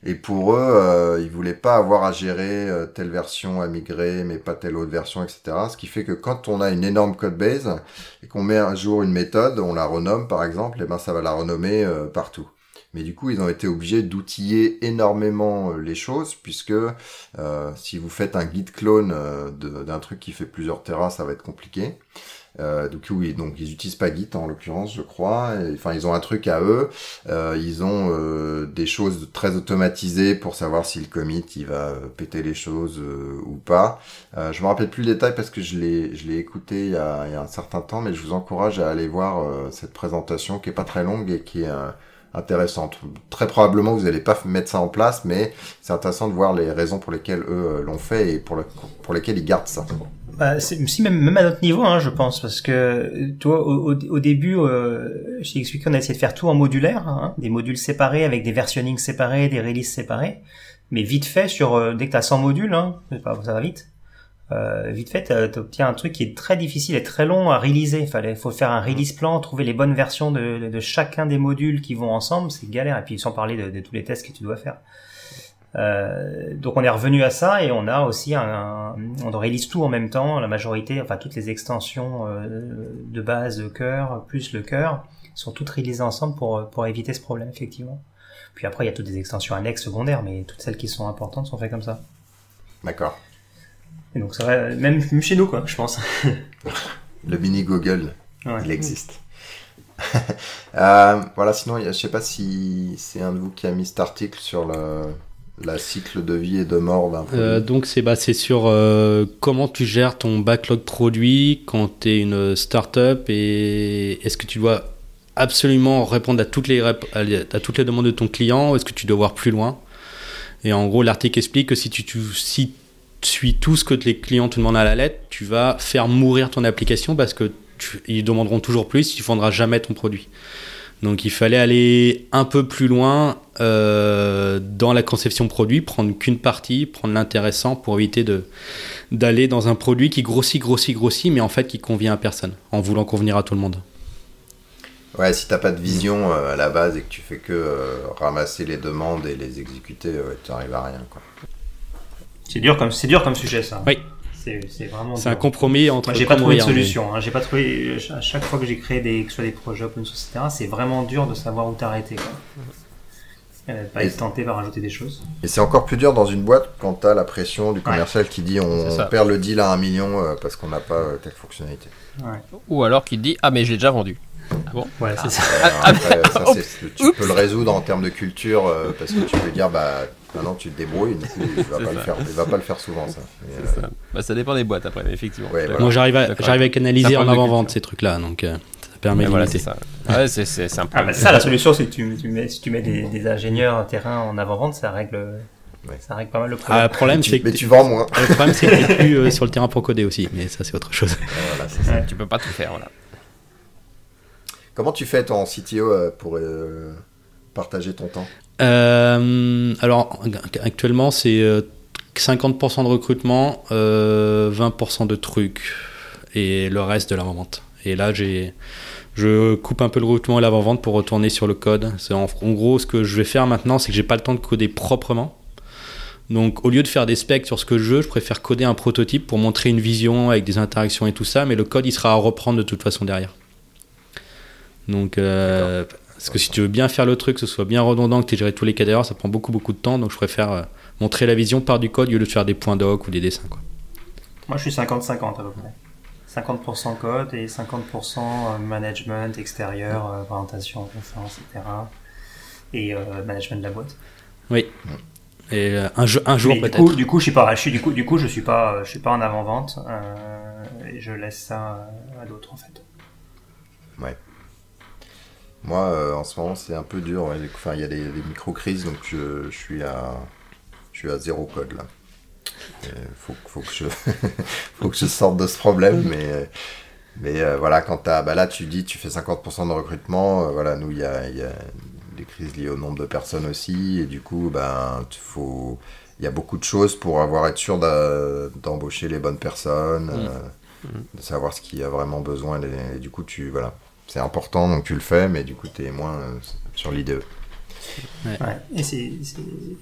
Et pour eux, euh, ils voulaient pas avoir à gérer euh, telle version à migrer, mais pas telle autre version, etc. Ce qui fait que quand on a une énorme code base et qu'on met un jour une méthode, on la renomme par exemple, et ben ça va la renommer euh, partout. Mais du coup, ils ont été obligés d'outiller énormément euh, les choses, puisque si vous faites un git clone d'un truc qui fait plusieurs terras, ça va être compliqué. Euh, donc oui, donc ils utilisent pas Git en l'occurrence, je crois. Enfin, ils ont un truc à eux. Euh, ils ont euh, des choses très automatisées pour savoir si le commit il va péter les choses euh, ou pas. Euh, je me rappelle plus le détail parce que je l'ai je l'ai écouté il y, a, il y, a, un certain temps, mais je vous encourage à aller voir euh, cette présentation qui est pas très longue et qui est intéressante. Très probablement, vous n'allez pas mettre ça en place, mais c'est intéressant de voir les raisons pour lesquelles eux l'ont fait et pour, pour lesquelles ils gardent ça. Bah, si même, à notre niveau, hein, je pense, parce que toi, au, au début, euh, chez XWiki, on a essayé de faire tout en modulaire, hein, des modules séparés avec des versionnings séparés, des releases séparés, mais vite fait sur euh, dès que t'as 100 modules, hein, ça va vite. Euh, vite fait, t'obtiens un truc qui est très difficile et très long à. Il fallait, faut faire un release plan, trouver les bonnes versions de, chacun des modules qui vont ensemble, c'est galère. Et puis sans parler de, tous les tests que tu dois faire. Euh, donc on est revenu à ça et on a aussi un, on réalise tout en même temps, la majorité, enfin toutes les extensions euh, de base de cœur plus le cœur sont toutes réalisées ensemble pour pour éviter ce problème effectivement. Puis après il y a toutes des extensions annexes secondaires, mais toutes celles qui sont importantes sont faites comme ça. D'accord. Et donc c'est vrai, même chez nous quoi, je pense. le mini Google, ouais. il existe. euh, voilà, sinon, je sais pas si c'est un de vous qui a mis cet article sur le, la cycle de vie et de mort d'un produit. Euh, donc c'est basé sur euh, comment tu gères ton backlog produit quand tu es une startup et est-ce que tu dois absolument répondre à toutes les, à, toutes les demandes de ton client ou est-ce que tu dois voir plus loin? Et en gros, l'article explique que si tu, tu si suis tout ce que les clients te demandent à la lettre, tu vas faire mourir ton application parce que ils demanderont toujours plus, tu ne vendras jamais ton produit. Donc il fallait aller un peu plus loin euh, dans la conception produit, prendre qu'une partie, prendre l'intéressant pour éviter d'aller dans un produit qui grossit, grossit, grossit, mais en fait qui convient à personne, en voulant convenir à tout le monde. Ouais, si t'as pas de vision euh, à la base et que tu fais que euh, ramasser les demandes et les exécuter, tu n'arrives à rien. C'est dur comme c'est dur comme sujet ça. Oui. C'est vraiment. C'est un compromis entre. J'ai pas trouvé de solution. Hein. J'ai pas trouvé. À chaque fois que j'ai créé des, que ce soit des projets open source, etc., c'est vraiment dur de savoir où t'arrêter. Euh, pas être tenté par rajouter des choses. Et c'est encore plus dur dans une boîte quand t'as la pression du commercial qui dit on, perd le deal à un million euh, parce qu'on n'a pas euh, telle fonctionnalité. Ouais. Ou alors qui dit ah mais je l'ai déjà vendu. Ah bon? Ouais, c'est ça. Après, ça tu peux le résoudre en termes de culture parce que tu peux dire bah Maintenant, tu te débrouilles, du coup, il va, pas le faire, il va pas le faire souvent, ça. Euh, ça. Bah, ça dépend des boîtes, après, mais effectivement. Moi, j'arrive à, j'arrive à canaliser en avant-vente ces trucs-là, donc euh, ça permet de voilà, c'est ça. Ouais, c'est, c'est, un peu... ah, bah, ça, la solution, c'est que tu, tu mets, si tu mets des, des ingénieurs terrain en avant-vente, ça règle... Ouais. Ça règle pas mal le problème. Ah, le problème, c'est que mais tu vends moins. Le problème, c'est que tu plus euh, sur le terrain pour coder aussi, mais ça, c'est autre chose. voilà, c'est ça. Tu peux pas tout faire, voilà. Comment tu fais ton CTO pour partager ton temps? Alors, actuellement, c'est 50% euh, de recrutement, 20% euh, de trucs et le reste de l'avant-vente. Et là, j'ai, je coupe un peu le recrutement et l'avant-vente pour retourner sur le code. En, gros, ce que je vais faire maintenant, c'est que j'ai pas le temps de coder proprement. Donc, au lieu de faire des specs sur ce que je veux, je préfère coder un prototype pour montrer une vision avec des interactions et tout ça, mais le code, il sera à reprendre de toute façon derrière. Donc, parce que si tu veux bien faire le truc, que ce soit bien redondant, que tu aies géré tous les cas d'erreur, ça prend beaucoup beaucoup de temps. Donc je préfère euh, montrer la vision par du code au lieu de faire des points doc ou des dessins. Quoi. Moi je suis 50-50 à peu près. 50% code et 50% euh, management extérieur, euh, présentation, conférence, etc. Et management de la boîte. Oui. Et un, jeu, un jour peut-être. Du coup, je suis pas, je suis, du coup, du coup, je suis pas, je suis pas en avant vente. et je laisse ça à d'autres en fait. Ouais. Moi, euh, en ce moment, c'est un peu dur. Enfin, il y a des, micro-crises, donc je, suis à, je suis à zéro code là. Il faut, faut, que je, faut que je sorte de ce problème, mais, mais euh, voilà, quand as, bah là, tu dis, tu fais 50% de recrutement. Euh, voilà, nous, il y a, y a, des crises liées au nombre de personnes aussi, et du coup, ben, faut, il y a beaucoup de choses pour avoir être sûr d'embaucher les bonnes personnes, mmh. de savoir ce qu'il y a vraiment besoin. Et, et du coup, tu, voilà, c'est important, donc tu le fais, mais du coup, tu es moins euh, sur l'idée. Ouais.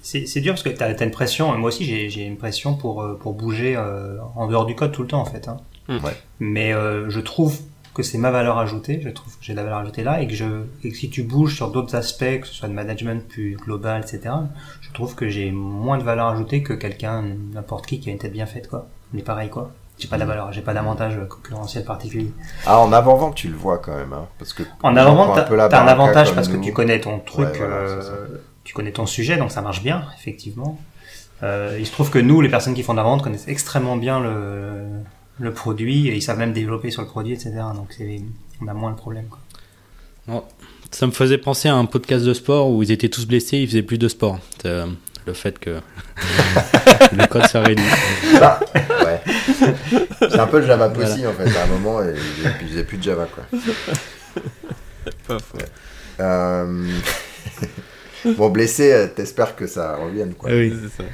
C'est dur parce que tu as, une pression, moi aussi j'ai une pression pour, euh, pour bouger euh, en dehors du code tout le temps en fait. Hein. Mm. Mais je trouve que c'est ma valeur ajoutée, je trouve que j'ai de la valeur ajoutée là et que, je, et que si tu bouges sur d'autres aspects, que ce soit de management plus global, etc., je trouve que j'ai moins de valeur ajoutée que quelqu'un, n'importe qui, qui a une tête bien faite quoi. Mais pareil quoi j'ai pas de valeur, j'ai pas d'avantage concurrentiel particulier. Ah, en avant-vente, tu le vois quand même, hein, parce que en avant-vente, t'as un avantage parce que tu connais ton truc, euh, tu connais ton sujet, donc ça marche bien, effectivement. Euh, il se trouve que nous, les personnes qui font de la vente, connaissent extrêmement bien le, le produit et ils savent même développer sur le produit, etc. Donc on a moins le problème. Quoi. ça me faisait penser à un podcast de sport où ils étaient tous blessés, ils faisaient plus de sport. Euh, le fait que le code soit réduit. Bah, ouais. C'est un peu le Java aussi en fait, à un moment, et, puis je faisais plus de Java quoi. Pas faux. Euh... bon, blessé, euh, t'espères que ça revienne quoi. Oui, c'est ça.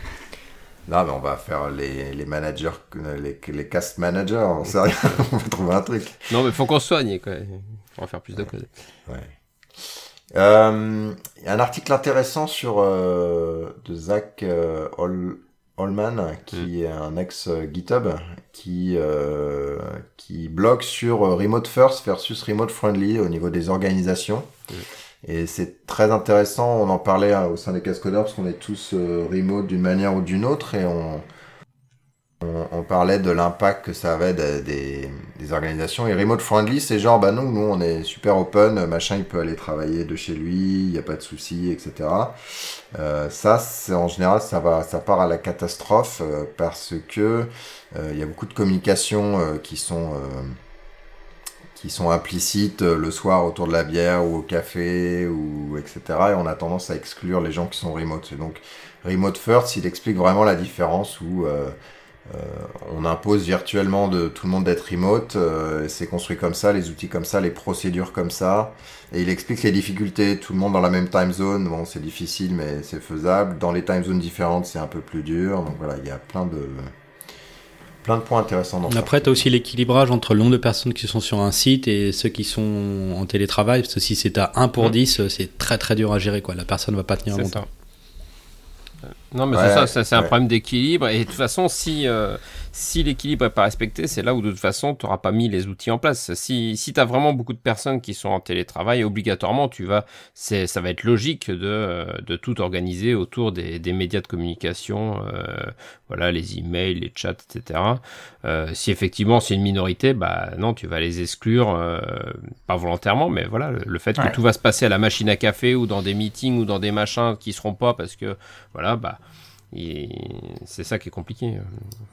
Non, mais on va faire les, les managers, les, les cast managers, on sait rien, on va trouver un truc. Non, mais faut qu'on soigne quoi. On va faire plus de code. Ouais. Euh, il y a un article intéressant sur euh, de Zach euh, Holman, qui est un ex GitHub, qui qui blogue sur Remote First versus Remote Friendly au niveau des organisations. Et c'est très intéressant. On en parlait au sein des cascodeurs parce qu'on est tous remote d'une manière ou d'une autre et on on, parlait de l'impact que ça avait des, organisations. Et Remote Friendly, c'est genre, bah nous, nous, on est super open, machin, il peut aller travailler de chez lui, il n'y a pas de souci, etc. Euh, ça, en général, ça va, ça part à la catastrophe euh, parce que euh, il y a beaucoup de communications qui sont qui sont implicites le soir autour de la bière ou au café ou etc. Et on a tendance à exclure les gens qui sont remote. Et donc Remote First, il explique vraiment la différence où euh, on impose virtuellement de tout le monde d'être remote. Euh, c'est construit comme ça, les outils comme ça, les procédures comme ça. Et il explique les difficultés. Tout le monde dans la même time zone, bon, c'est difficile, mais c'est faisable. Dans les time zones différentes, c'est un peu plus dur. Donc voilà, il y a plein de plein de points intéressants dans Après, tu as aussi l'équilibrage entre le nombre de personnes qui sont sur un site et ceux qui sont en télétravail. Parce que si c'est à 1 pour 10, mmh. c'est très très dur à gérer. Quoi. La personne ne va pas tenir longtemps. Non, mais c'est ça, c'est un problème d'équilibre. Et de toute façon, si, euh, si l'équilibre n'est pas respecté, c'est là où de toute façon, tu n'auras pas mis les outils en place. Si, si tu as vraiment beaucoup de personnes qui sont en télétravail, obligatoirement, tu vas, c'est, ça va être logique de, de tout organiser autour des, des médias de communication, euh, voilà, les emails, les chats, etc. Euh, si effectivement c'est une minorité, bah non, tu vas les exclure, euh, pas volontairement, mais voilà, le, fait que tout va se passer à la machine à café ou dans des meetings ou dans des machins qui seront pas parce que, voilà, bah c'est ça qui est compliqué.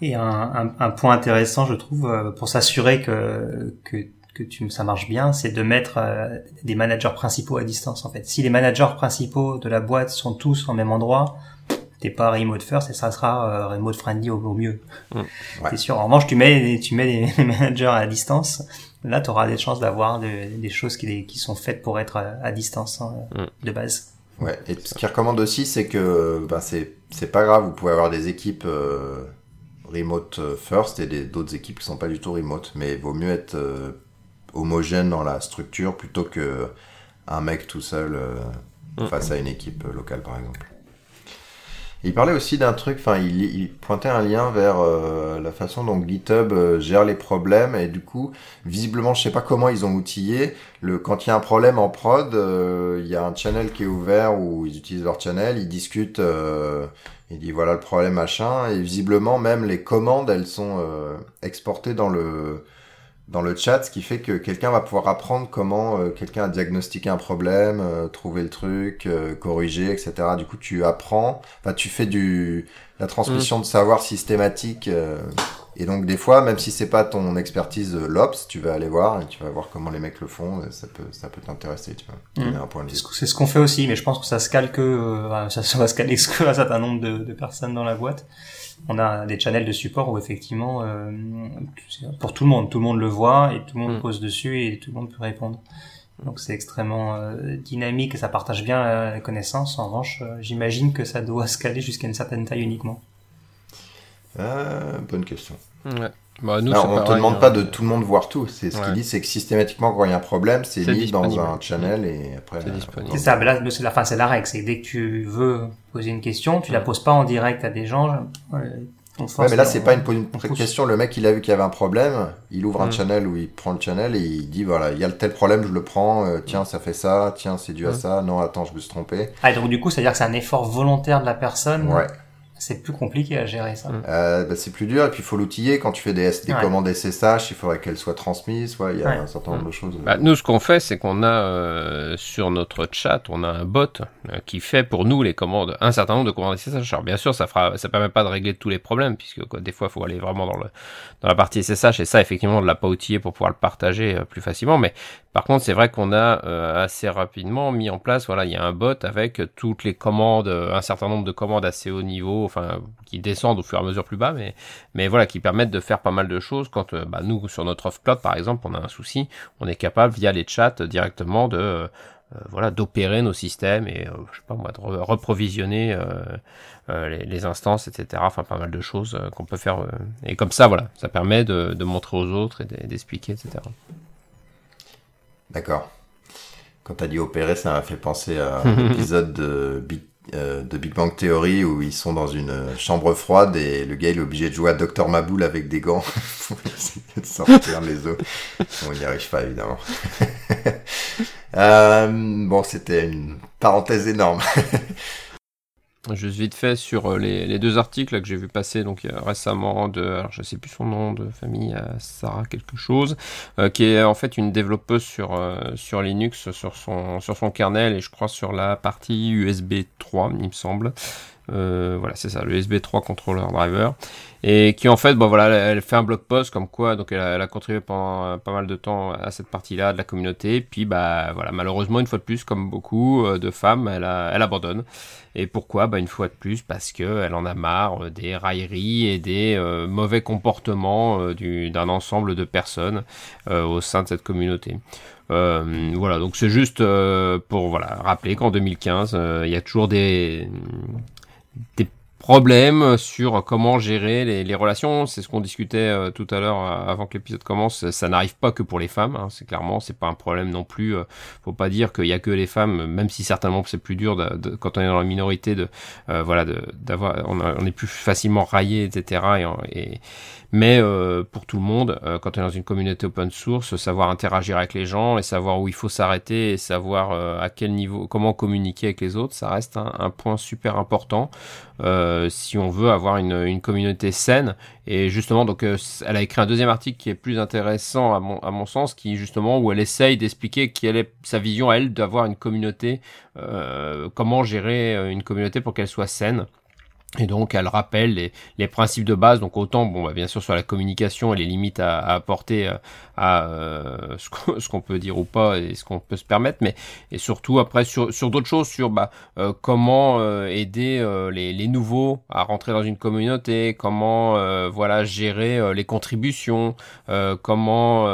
Et un, un, point intéressant, je trouve, euh, pour s'assurer que, que, que tu, ça marche bien, c'est de mettre euh, des managers principaux à distance. En fait, si les managers principaux de la boîte sont tous au même endroit, t'es pas remote first et ça sera euh, remote friendly au, mieux. Mm. C'est sûr. En revanche, tu mets, tu mets les, managers à distance. Là, tu auras des chances d'avoir des choses qui, qui sont faites pour être à, distance hein, mm. de base. Ouais, et ce qu'il recommande aussi, c'est que bah, c'est c'est pas grave, vous pouvez avoir des équipes euh, remote euh, first et d'autres équipes qui sont pas du tout remote, mais il vaut mieux être euh, homogène dans la structure plutôt que un mec tout seul mm. face à une équipe locale par exemple. Il parlait aussi d'un truc, enfin, il, pointait un lien vers euh, la façon dont GitHub euh, gère les problèmes et du coup, visiblement, je sais pas comment ils ont outillé. Le, quand il y a un problème en prod, euh, il y a un channel qui est ouvert où ils utilisent leur channel, ils discutent, ils disent voilà le problème machin et visiblement même les commandes, elles sont exportées dans le dans le chat, ce qui fait que quelqu'un va pouvoir apprendre comment euh, quelqu'un a diagnostiqué un problème, euh, trouver le truc, euh, corriger, etc. Du coup, tu apprends, enfin, tu fais du la transmission mm. de savoir systématique. et donc, des fois, même si c'est pas ton expertise l'ops, tu vas aller voir et tu vas voir comment les mecs le font. ça peut, ça peut t'intéresser, tu vois. Mm. Un point de vue. C'est ce qu'on fait aussi, mais je pense que ça se calque, ça, ça va se calquer un certain nombre de, de personnes dans la boîte on a des channels de support où effectivement, euh, pour tout le monde, tout le monde le voit et tout le monde mm. pose dessus et tout le monde peut répondre. Donc c'est extrêmement euh, dynamique et ça partage bien la connaissance. En revanche, euh, j'imagine que ça doit se caler jusqu'à une certaine taille uniquement. bonne question. Ouais. Bah, nous, on ne te demande pas hein. de tout le monde voir tout. C'est ce qu'il dit, c'est que systématiquement quand il y a un problème, c'est mis dans un channel et après. C'est ça, mais là, c'est la fin, c'est la règle. C'est dès que tu veux poser une question, tu la poses pas en direct à des gens. ouais, mais là, c'est pas une, une question. Le mec, il a vu qu'il y avait un problème, il ouvre un mm. channel où il prend le channel et il dit voilà, il y a tel problème, je le prends. Euh, tiens, ça fait ça. Tiens, c'est dû à mm. ça. Non, attends, je me suis trompé. Ah, donc du coup, c'est à dire que c'est un effort volontaire de la personne? Ouais c'est plus compliqué à gérer ça. Euh, bah, c'est plus dur et puis il faut l'outiller. Quand tu fais des, des commandes SSH, il faudrait qu'elles soient transmises. il y a un certain nombre de choses. Bah, nous, ce qu'on fait, c'est qu'on a euh, sur notre chat, on a un bot euh, qui fait pour nous les commandes, un certain nombre de commandes SSH. Alors bien sûr, ça fera, ça permet pas de régler tous les problèmes puisque quoi, des fois, il faut aller vraiment dans le dans la partie SSH et ça, effectivement, on l'a pas outillé pour pouvoir le partager plus facilement. Mais par contre, c'est vrai qu'on a assez rapidement mis en place. Voilà, il y a un bot avec toutes les commandes, un certain nombre de commandes assez haut niveau enfin qui descendent au fur et à mesure plus bas, mais mais voilà, qui permettent de faire pas mal de choses. Quand euh, bah, nous sur notre off cloud par exemple, on a un souci, on est capable via les chats directement de euh, voilà d'opérer nos systèmes et euh, je sais pas moi de reprovisionner les, les, instances, etc. Enfin pas mal de choses qu'on peut faire et comme ça voilà, ça permet de, de montrer aux autres et d'expliquer, etc. D'accord. Quand t'as dit opérer, ça m'a fait penser à un épisode de Big, euh, de Big Bang Theory où ils sont dans une chambre froide et le gars il est obligé de jouer à Dr Maboul avec des gants pour essayer de sortir les os. Il n'y arrive pas évidemment. euh, bon, c'était une parenthèse énorme. Juste vite fait sur euh, les, deux articles que j'ai vu passer donc récemment de, alors je sais plus son nom de famille, euh, Sarah quelque chose, euh, qui est en fait une développeuse sur euh, sur Linux, sur son sur son kernel et je crois sur la partie USB 3, il me semble. Euh, voilà, c'est ça, le USB 3 controller driver. Et qui en fait, bon voilà, elle fait un blog post comme quoi, donc elle a, elle a contribué pendant euh, pas mal de temps à cette partie-là de la communauté. Puis bah voilà, malheureusement une fois de plus, comme beaucoup euh, de femmes, elle, a, elle abandonne. Et pourquoi? Bah une fois de plus parce que elle en a marre euh, des railleries et des mauvais comportements du- d'un ensemble de personnes au sein de cette communauté. Euh, voilà, donc c'est juste euh, pour voilà rappeler qu'en 2015, euh, il y a toujours des des problèmes sur comment gérer les, les relations. C'est ce qu'on discutait euh, tout à l'heure euh, avant que l'épisode commence. Ça n'arrive pas que pour les femmes. Hein. C'est clairement, c'est pas un problème non plus. euh, faut pas dire qu'il y a que les femmes, même si certainement c'est plus dur de, de- quand on est dans la minorité de voilà d'avoir, on, on est plus facilement raillé, etc. Et, et- mais euh, pour tout le monde, euh, quand on est dans une communauté open source, savoir interagir avec les gens et savoir où il faut s'arrêter et savoir euh, à quel niveau, comment communiquer avec les autres, ça reste un, point super important si on veut avoir une, communauté saine. Et justement, donc, elle a écrit un deuxième article qui est plus intéressant à mon, sens, qui justement où elle essaye d'expliquer quelle est sa vision elle d'avoir une communauté, comment gérer une communauté pour qu'elle soit saine. Et donc, elle rappelle les, les principes de base. Donc, autant, bon, bah, bien sûr, sur la communication et les limites à, à apporter euh, à euh, ce qu'on peut dire ou pas et ce qu'on peut se permettre, mais et surtout après sur, sur d'autres choses, sur bah, euh, comment euh, aider euh, les, les nouveaux à rentrer dans une communauté, comment euh, voilà gérer les contributions, comment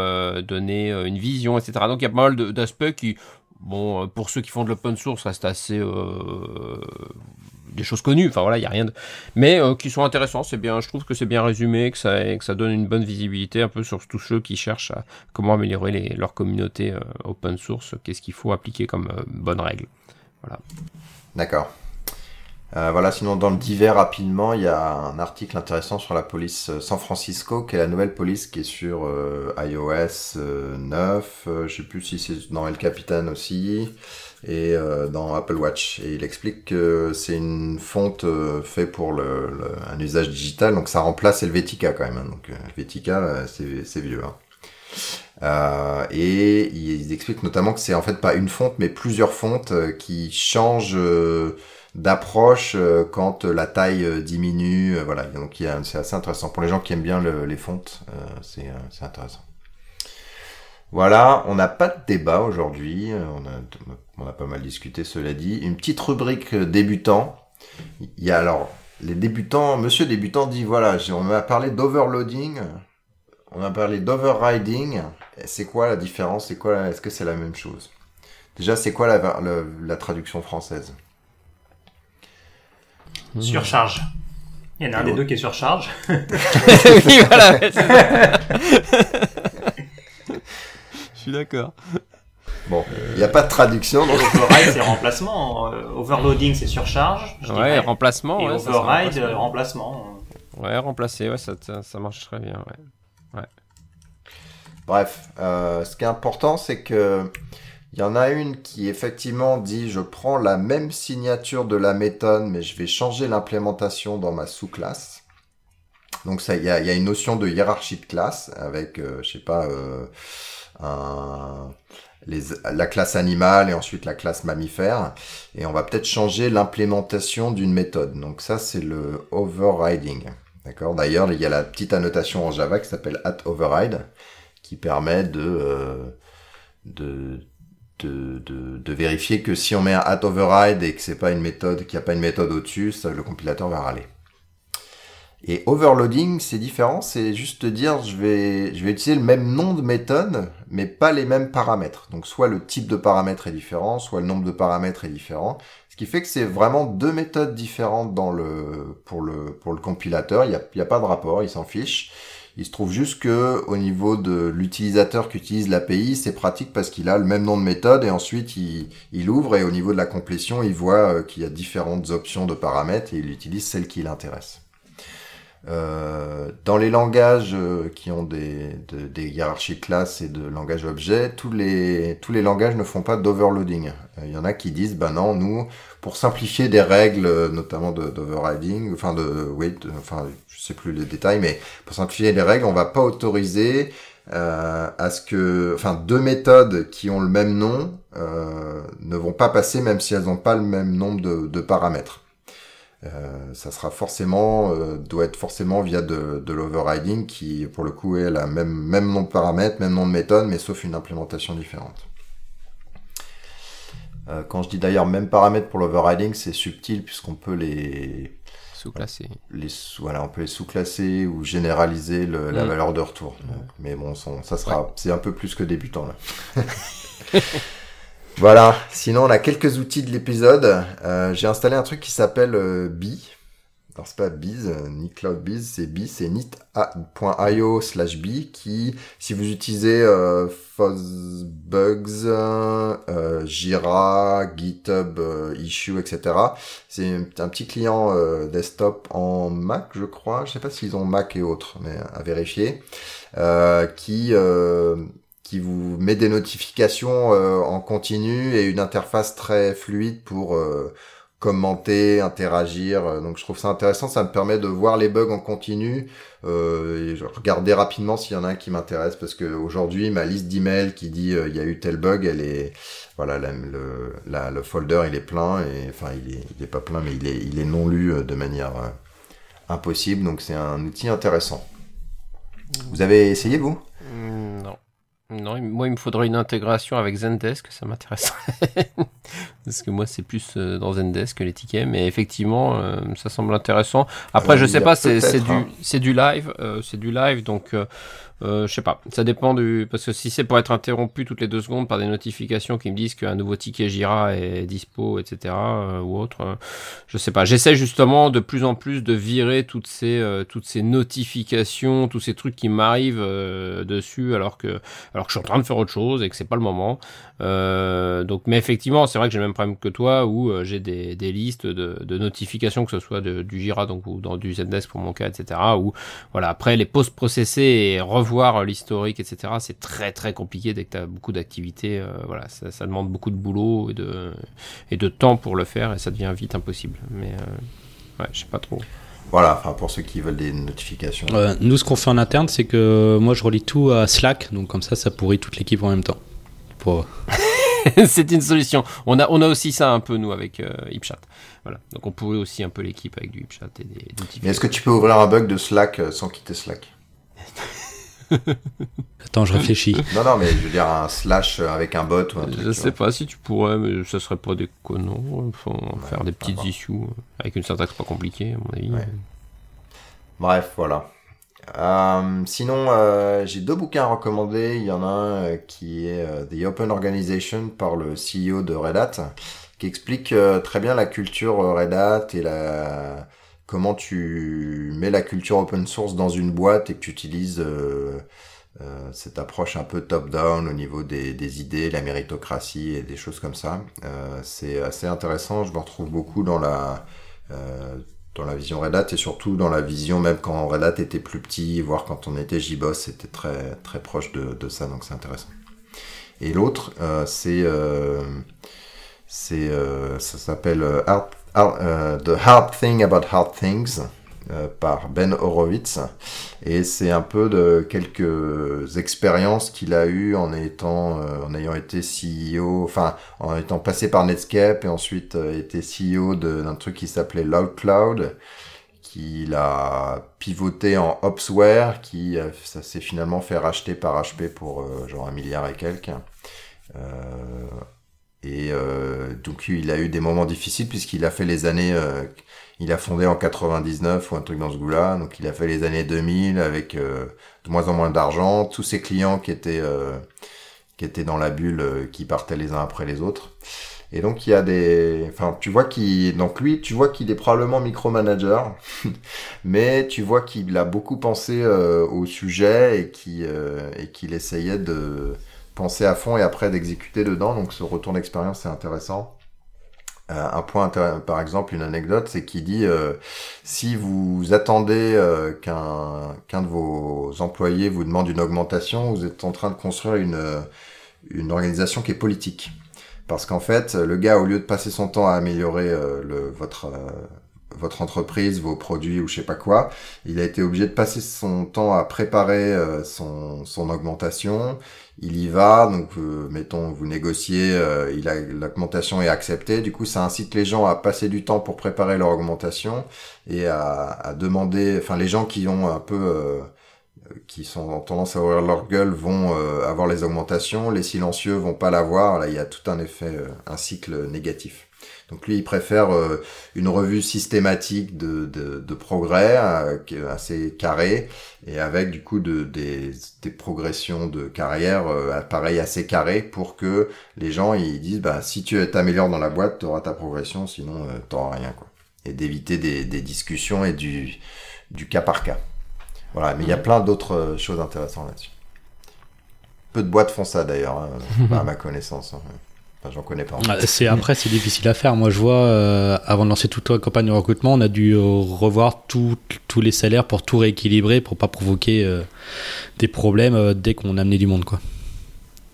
donner une vision, etc. Donc, il y a pas mal d'aspects qui Bon, pour ceux qui font de l'open source, restent assez euh, des choses connues. Enfin voilà, il y a rien de, mais euh, qui sont intéressants. C'est bien, je trouve que c'est bien résumé, que ça, que ça donne une bonne visibilité un peu sur tous ceux qui cherchent à comment améliorer les, leur communauté euh, open source. Qu'est-ce qu'il faut appliquer comme euh, bonne règle. D'accord. Euh, voilà, sinon dans le divers rapidement, il y a un article intéressant sur la police San Francisco, qui est la nouvelle police qui est sur iOS euh, 9, euh, je sais plus si c'est dans El Capitan aussi, et euh, dans Apple Watch. Et il explique que c'est une fonte euh, fait pour le, le- un usage digital, donc ça remplace Helvetica quand même. hein. Donc euh, Helvetica, euh, c'est vieux. hein. Euh, et ils expliquent notamment que c'est en fait pas une fonte, mais plusieurs fontes euh, qui changent d'approche quand la taille diminue. voilà, donc c'est assez intéressant pour les gens qui aiment bien le- les fontes. c'est intéressant. Voilà, on n'a pas de débat aujourd'hui. euh, On a, on a pas mal discuté, cela dit. Une petite rubrique euh, débutant. Il y a alors les débutants. Monsieur débutant dit voilà, on m'a parlé d'overloading. On a parlé d'overriding. C'est quoi la différence? C'est quoi Est-ce que c'est la même chose? Déjà, c'est quoi la, la, la traduction française? Surcharge. Il y en a un des deux qui est surcharge. oui, voilà. ouais, c'est ça. Je suis d'accord. Bon, il n'y a pas de traduction, donc Override, c'est remplacement. Euh, overloading, c'est surcharge. je Ouais, dirais. remplacement. Et ouais, ça, c'est override, remplacement. remplacement. Ouais, remplacer, ouais, ça, ça, marche très bien. Ouais. Bref, euh, ce qui est important, c'est que il y en a une qui effectivement dit je prends la même signature de la méthode, mais je vais changer l'implémentation dans ma sous-classe. Donc ça, il y a, il y a une notion de hiérarchie de classe avec, euh, je sais pas, euh, les, la classe animale et ensuite la classe mammifère. Et on va peut-être changer l'implémentation d'une méthode. Donc ça, c'est le overriding. D'accord? D'ailleurs, il y a la petite annotation en Java qui s'appelle at override qui permet de, euh, de, de, de, vérifier que si on met un at override et que c'est pas une méthode, qu'il n'y a pas une méthode au-dessus, le compilateur va râler. Et overloading, c'est différent, c'est juste dire je vais, je vais utiliser le même nom de méthode, mais pas les mêmes paramètres. Donc soit le type de paramètre est différent, soit le nombre de paramètres est différent. Ce qui fait que c'est vraiment deux méthodes différentes dans le, pour le, pour le compilateur. Il n'y a, a pas de rapport, il s'en fiche. Il se trouve juste que au niveau de l'utilisateur qui utilise l'API, c'est pratique parce qu'il a le même nom de méthode et ensuite il, il ouvre et au niveau de la complétion, il voit euh, qu'il y a différentes options de paramètres et il utilise celle qui l'intéresse. Euh, dans les langages euh, qui ont des, de, des hiérarchies classes et de langage objet, tous les, tous les langages ne font pas d'overloading. Euh, il y en a qui disent, bah non, nous, pour simplifier des règles, notamment d'overriding, enfin de, oui, enfin, je sais plus les détails, mais pour simplifier les règles, on va pas autoriser euh, à ce que, enfin, deux méthodes qui ont le même nom euh, ne vont pas passer même si elles n'ont pas le même nombre de, de paramètres. Euh, ça sera forcément, euh, doit être forcément via de, de l'overriding qui, pour le coup, est la même, même nom de paramètres, même nom de méthode, mais sauf une implémentation différente. Euh, quand je dis d'ailleurs même paramètre pour l'overriding, c'est subtil puisqu'on peut les, Sous-classé. les sous- voilà, on peut les sous-classer ou généraliser le- la Mm. valeur de retour. Donc, mais bon, ça sera, c'est un peu plus que débutant là. voilà. Sinon, on a quelques outils de l'épisode. Euh, J'ai installé un truc qui s'appelle euh, Bee. Alors c'est pas Bees, euh, ni Cloud Bees, c'est Bee, c'est nit.io slash Bee qui, si vous utilisez euh, Fuzzbugs, Jira, GitHub, Issue, etc. C'est un petit client desktop en Mac, je crois. Je sais pas s'ils ont Mac et autres, mais à vérifier. Qui qui vous met des notifications euh, en continu et une interface très fluide pour euh, commenter, interagir. Euh, Donc je trouve ça intéressant. Ça me permet de voir les bugs en continu euh, et je regarder rapidement s'il y en a un qui m'intéresse parce que aujourd'hui ma liste d'emails qui dit euh, il y a eu tel bug, elle est voilà la- le la- le folder il est plein et enfin il est il est pas plein mais il est il est non lu euh, de manière impossible. Donc c'est un outil intéressant. Vous avez essayé vous? Mm, Non. Non, moi, il me faudrait une intégration avec Zendesk, ça m'intéresserait. Parce que moi, c'est plus euh, dans Zendesk que les tickets, mais effectivement, euh, ça semble intéressant. Après, Euh, je sais pas, c'est du, hein. du live, euh, c'est du live, donc euh, euh, je sais pas. Ça dépend du, parce que si c'est pour être interrompu toutes les deux secondes par des notifications qui me disent qu'un nouveau ticket Jira est dispo, etc. euh, ou autre, euh, je sais pas. J'essaie justement de plus en plus de virer toutes ces, euh, toutes ces notifications, tous ces trucs qui m'arrivent dessus, alors que alors que je suis en train de faire autre chose et que c'est pas le moment. Donc, mais effectivement, c'est vrai que j'ai le même problème que toi où j'ai des, listes de, notifications, que ce soit de, du Jira donc ou dans du Zendesk pour mon cas, etc. Où voilà, après les post-processer et revoir l'historique, etc. C'est très très compliqué dès que tu as beaucoup d'activités. euh, voilà, ça, ça demande beaucoup de boulot et de et de temps pour le faire et ça devient vite impossible. Mais euh, ouais, je sais pas trop. Voilà, enfin pour ceux qui veulent des notifications. Euh, nous, ce qu'on fait en interne, c'est que moi, je relie tout à Slack, donc comme ça, ça pourrit toute l'équipe en même temps. Pour... c'est une solution. On a, on a aussi ça un peu, nous, avec euh, HipChat. Voilà. Donc, on pourrait aussi un peu l'équipe avec du HipChat et des outils. Mais est-ce que tu peux ouvrir un bug de Slack euh, sans quitter Slack? Attends, je réfléchis. Non, non, mais je veux dire un slash avec un bot ou un truc. Je sais pas si tu pourrais, mais ça serait pas déconnant. Faut faire des petites issues euh, avec une syntaxe pas compliquée, à mon avis. Ouais. Bref, voilà. Euh, sinon, euh, j'ai deux bouquins à recommander. Il y en a un euh, qui est The Open Organization par le CEO de Red Hat, qui explique très bien la culture Red Hat et la comment tu mets la culture open source dans une boîte et que tu utilises euh, euh, cette approche un peu top-down au niveau des, idées, la méritocratie et des choses comme ça. Euh, c'est assez intéressant. Je me retrouve beaucoup dans la vision Red Hat et surtout dans la vision même quand Red Hat était plus petit, voire quand on était JBoss, c'était très proche de, ça, donc c'est intéressant. Et l'autre, c'est c'est ça s'appelle euh, The Hard Thing About Hard Things euh, par Ben Horowitz et c'est un peu de quelques expériences qu'il a eues en étant euh, en ayant été CEO, enfin en étant passé par Netscape et ensuite euh, été CEO d'un truc qui s'appelait Loud Cloud qu'il a pivoté en Opsware qui euh, ça s'est finalement fait racheter par HP pour euh, genre un milliard et quelques. Et euh, donc il a eu des moments difficiles puisqu'il a fait les années, euh, il a fondé en 99 ou un truc dans ce goût-là, donc il a fait les années 2000 avec euh, de moins en moins d'argent, tous ses clients qui étaient qui étaient dans la bulle, qui partaient les uns après les autres. Et donc il y a des, enfin tu vois qu'il, donc lui, tu vois qu'il est probablement micromanager, mais tu vois qu'il a beaucoup pensé euh, au sujet et qui euh, et qu'il essayait de penser à fond et après d'exécuter dedans. Donc ce retour d'expérience c'est intéressant. Euh, un point, par exemple, une anecdote, c'est qu'il dit euh, si vous attendez euh, qu'un qu'un de vos employés vous demande une augmentation, vous êtes en train de construire une une organisation qui est politique. Parce qu'en fait, le gars, au lieu de passer son temps à améliorer votre votre entreprise, vos produits ou je sais pas quoi, il a été obligé de passer son temps à préparer son, son augmentation. Il y va, donc euh, mettons vous négociez, euh, il a l'augmentation est acceptée, du coup ça incite les gens à passer du temps pour préparer leur augmentation et à, demander, enfin les gens qui ont un peu euh, qui sont en tendance à ouvrir leur gueule vont avoir les augmentations, les silencieux vont pas l'avoir, là il y a tout un effet, un cycle négatif. Donc lui, il préfère euh, une revue systématique de, de, de progrès, euh, assez carré, et avec du coup de, des, des progressions de carrière euh, pareil assez carré pour que les gens ils disent bah si tu t'améliores dans la boîte, tu auras ta progression, sinon euh, t'auras rien quoi. Et d'éviter des, des discussions et du, du cas par cas. Voilà, mais il y a plein d'autres choses intéressantes là-dessus. Peu de boîtes font ça d'ailleurs, hein, à ma connaissance. Hein j'en connais pas. Ah, c'est après, c'est difficile à faire. Moi, je vois, euh, avant de lancer toute la campagne de recrutement, on a dû euh, revoir tous les salaires pour tout rééquilibrer, pour pas provoquer euh, des problèmes dès qu'on amenait du monde, quoi.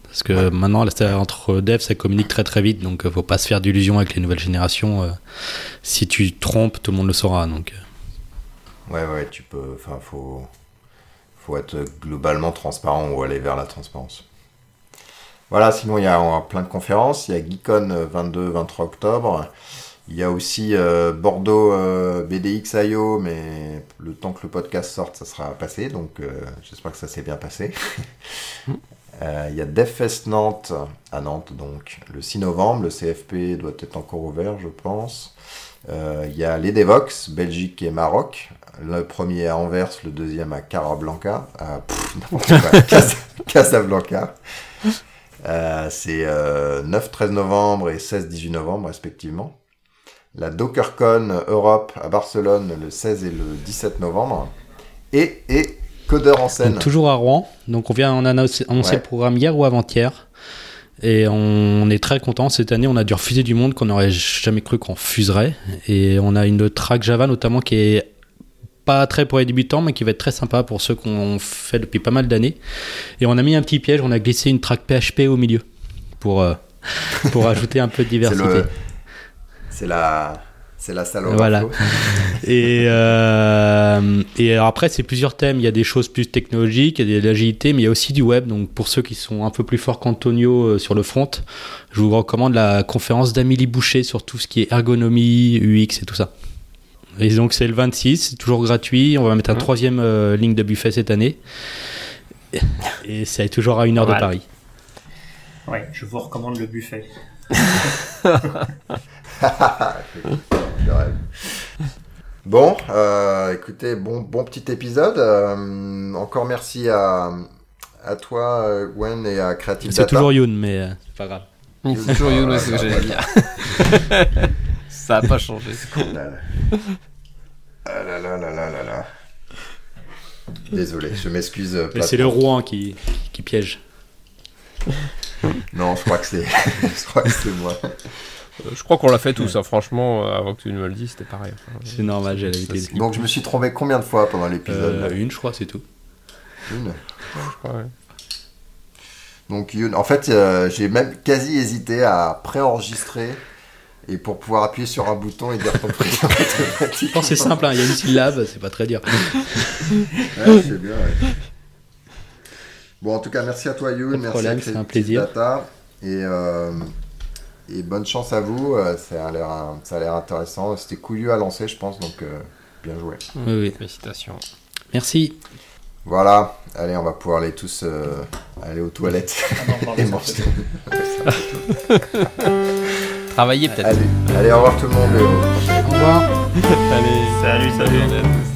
Parce que maintenant, entre devs, ça communique très très vite, donc faut pas se faire d'illusions avec les nouvelles générations. si tu trompes, tout le monde le saura, donc. Ouais, ouais, tu peux. Enfin, faut, faut être globalement transparent ou aller vers la transparence. Voilà, sinon il y a plein de conférences. Il y a Geekon 22-23 octobre. Il y a aussi euh, Bordeaux euh, BDX.io, mais le temps que le podcast sorte, ça sera passé. Donc euh, j'espère que ça s'est bien passé. il y a DevFest Nantes à Nantes, donc le 6 novembre. Le CFP doit être encore ouvert, je pense. il y a les Devox, Belgique et Maroc. Le premier à Anvers, le deuxième à Casablanca. À, Casablanca. Euh, c'est 9-13 euh, novembre et 16-18 novembre respectivement. La DockerCon Europe à Barcelone le 16 et le 17 novembre. Et, et Codeur en scène. toujours à Rouen. Donc on vient, on a annoncé, le programme hier ou avant-hier. Et on est très content. Cette année, on a dû refuser du monde qu'on n'aurait jamais cru qu'on fuserait. Et on a une track Java notamment qui est pas très pour les débutants, mais qui va être très sympa pour ceux qu'on fait depuis pas mal d'années. Et on a mis un petit piège, on a glissé une track PHP au milieu pour, euh, pour ajouter un peu de diversité. C'est la. C'est la salle Voilà. et, euh, et après, c'est plusieurs thèmes. Il y a des choses plus technologiques, il y a de l'agilité, mais il y a aussi du web. Donc, pour ceux qui sont un peu plus forts qu'Antonio euh, sur le front, je vous recommande la conférence d'Amélie Boucher sur tout ce qui est ergonomie, UX et tout ça. Et donc c'est le 26, c'est toujours gratuit. On va mettre un troisième euh, ligne de buffet cette année. Et c'est toujours à une heure de Paris. Ouais, je vous recommande le buffet. bon, euh, écoutez, bon, bon petit épisode. Euh, encore merci à, à toi, Gwen, et à Creative C'est toujours Youn, mais c'est pas grave. C'est toujours Youn, c'est ce que j'allais dire. Ça n'a pas changé. Ah là là là là là là. Désolé, je m'excuse. Mais c'est le Rouen qui, qui piège. non, je crois que c'est, je crois que c'est moi. Euh, je crois qu'on l'a fait tous, ça. Hein. franchement, euh, avant que tu me le dises, c'était pareil. c'est normal, j'allais été. Donc je me suis trompé combien de fois pendant l'épisode euh, Une, je crois, c'est tout. Une je crois, ouais. Donc, une... en fait, j'ai même quasi hésité à préenregistrer et pour pouvoir appuyer sur un bouton et dire ton prénom automatiquement. c'est simple, hein, il y a une syllabe, c'est pas très dur. ouais, c'est bien. Bon, en tout cas, merci à toi, Youn. Merci à c'est un plaisir. Data, et, euh, et bonne chance à vous. Euh, ça a l'air, ça a l'air intéressant. C'était couillu à lancer, je pense, donc euh, bien joué. Oui, oui. Félicitations. Merci. Voilà, allez, on va pouvoir aller tous aller aux toilettes ah et manger. Travailler peut-être. Allez, allez, au revoir tout le monde. Au revoir. allez, salut, salut. salut.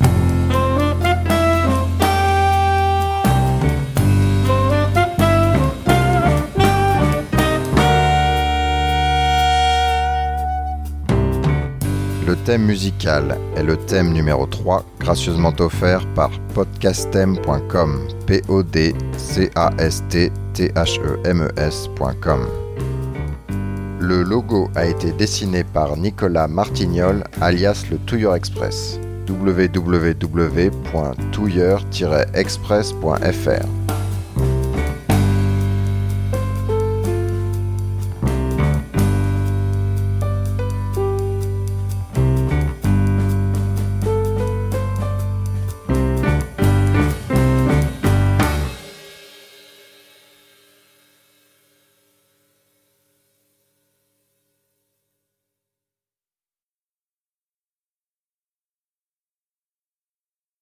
thème musical est le thème numéro 3, gracieusement offert par podcastem.com. P-O-D-C-A-S-T-T-H-E-M-E-S.com. Le logo a été dessiné par Nicolas Martignol, alias le Touilleur Express. www.touilleur-express.fr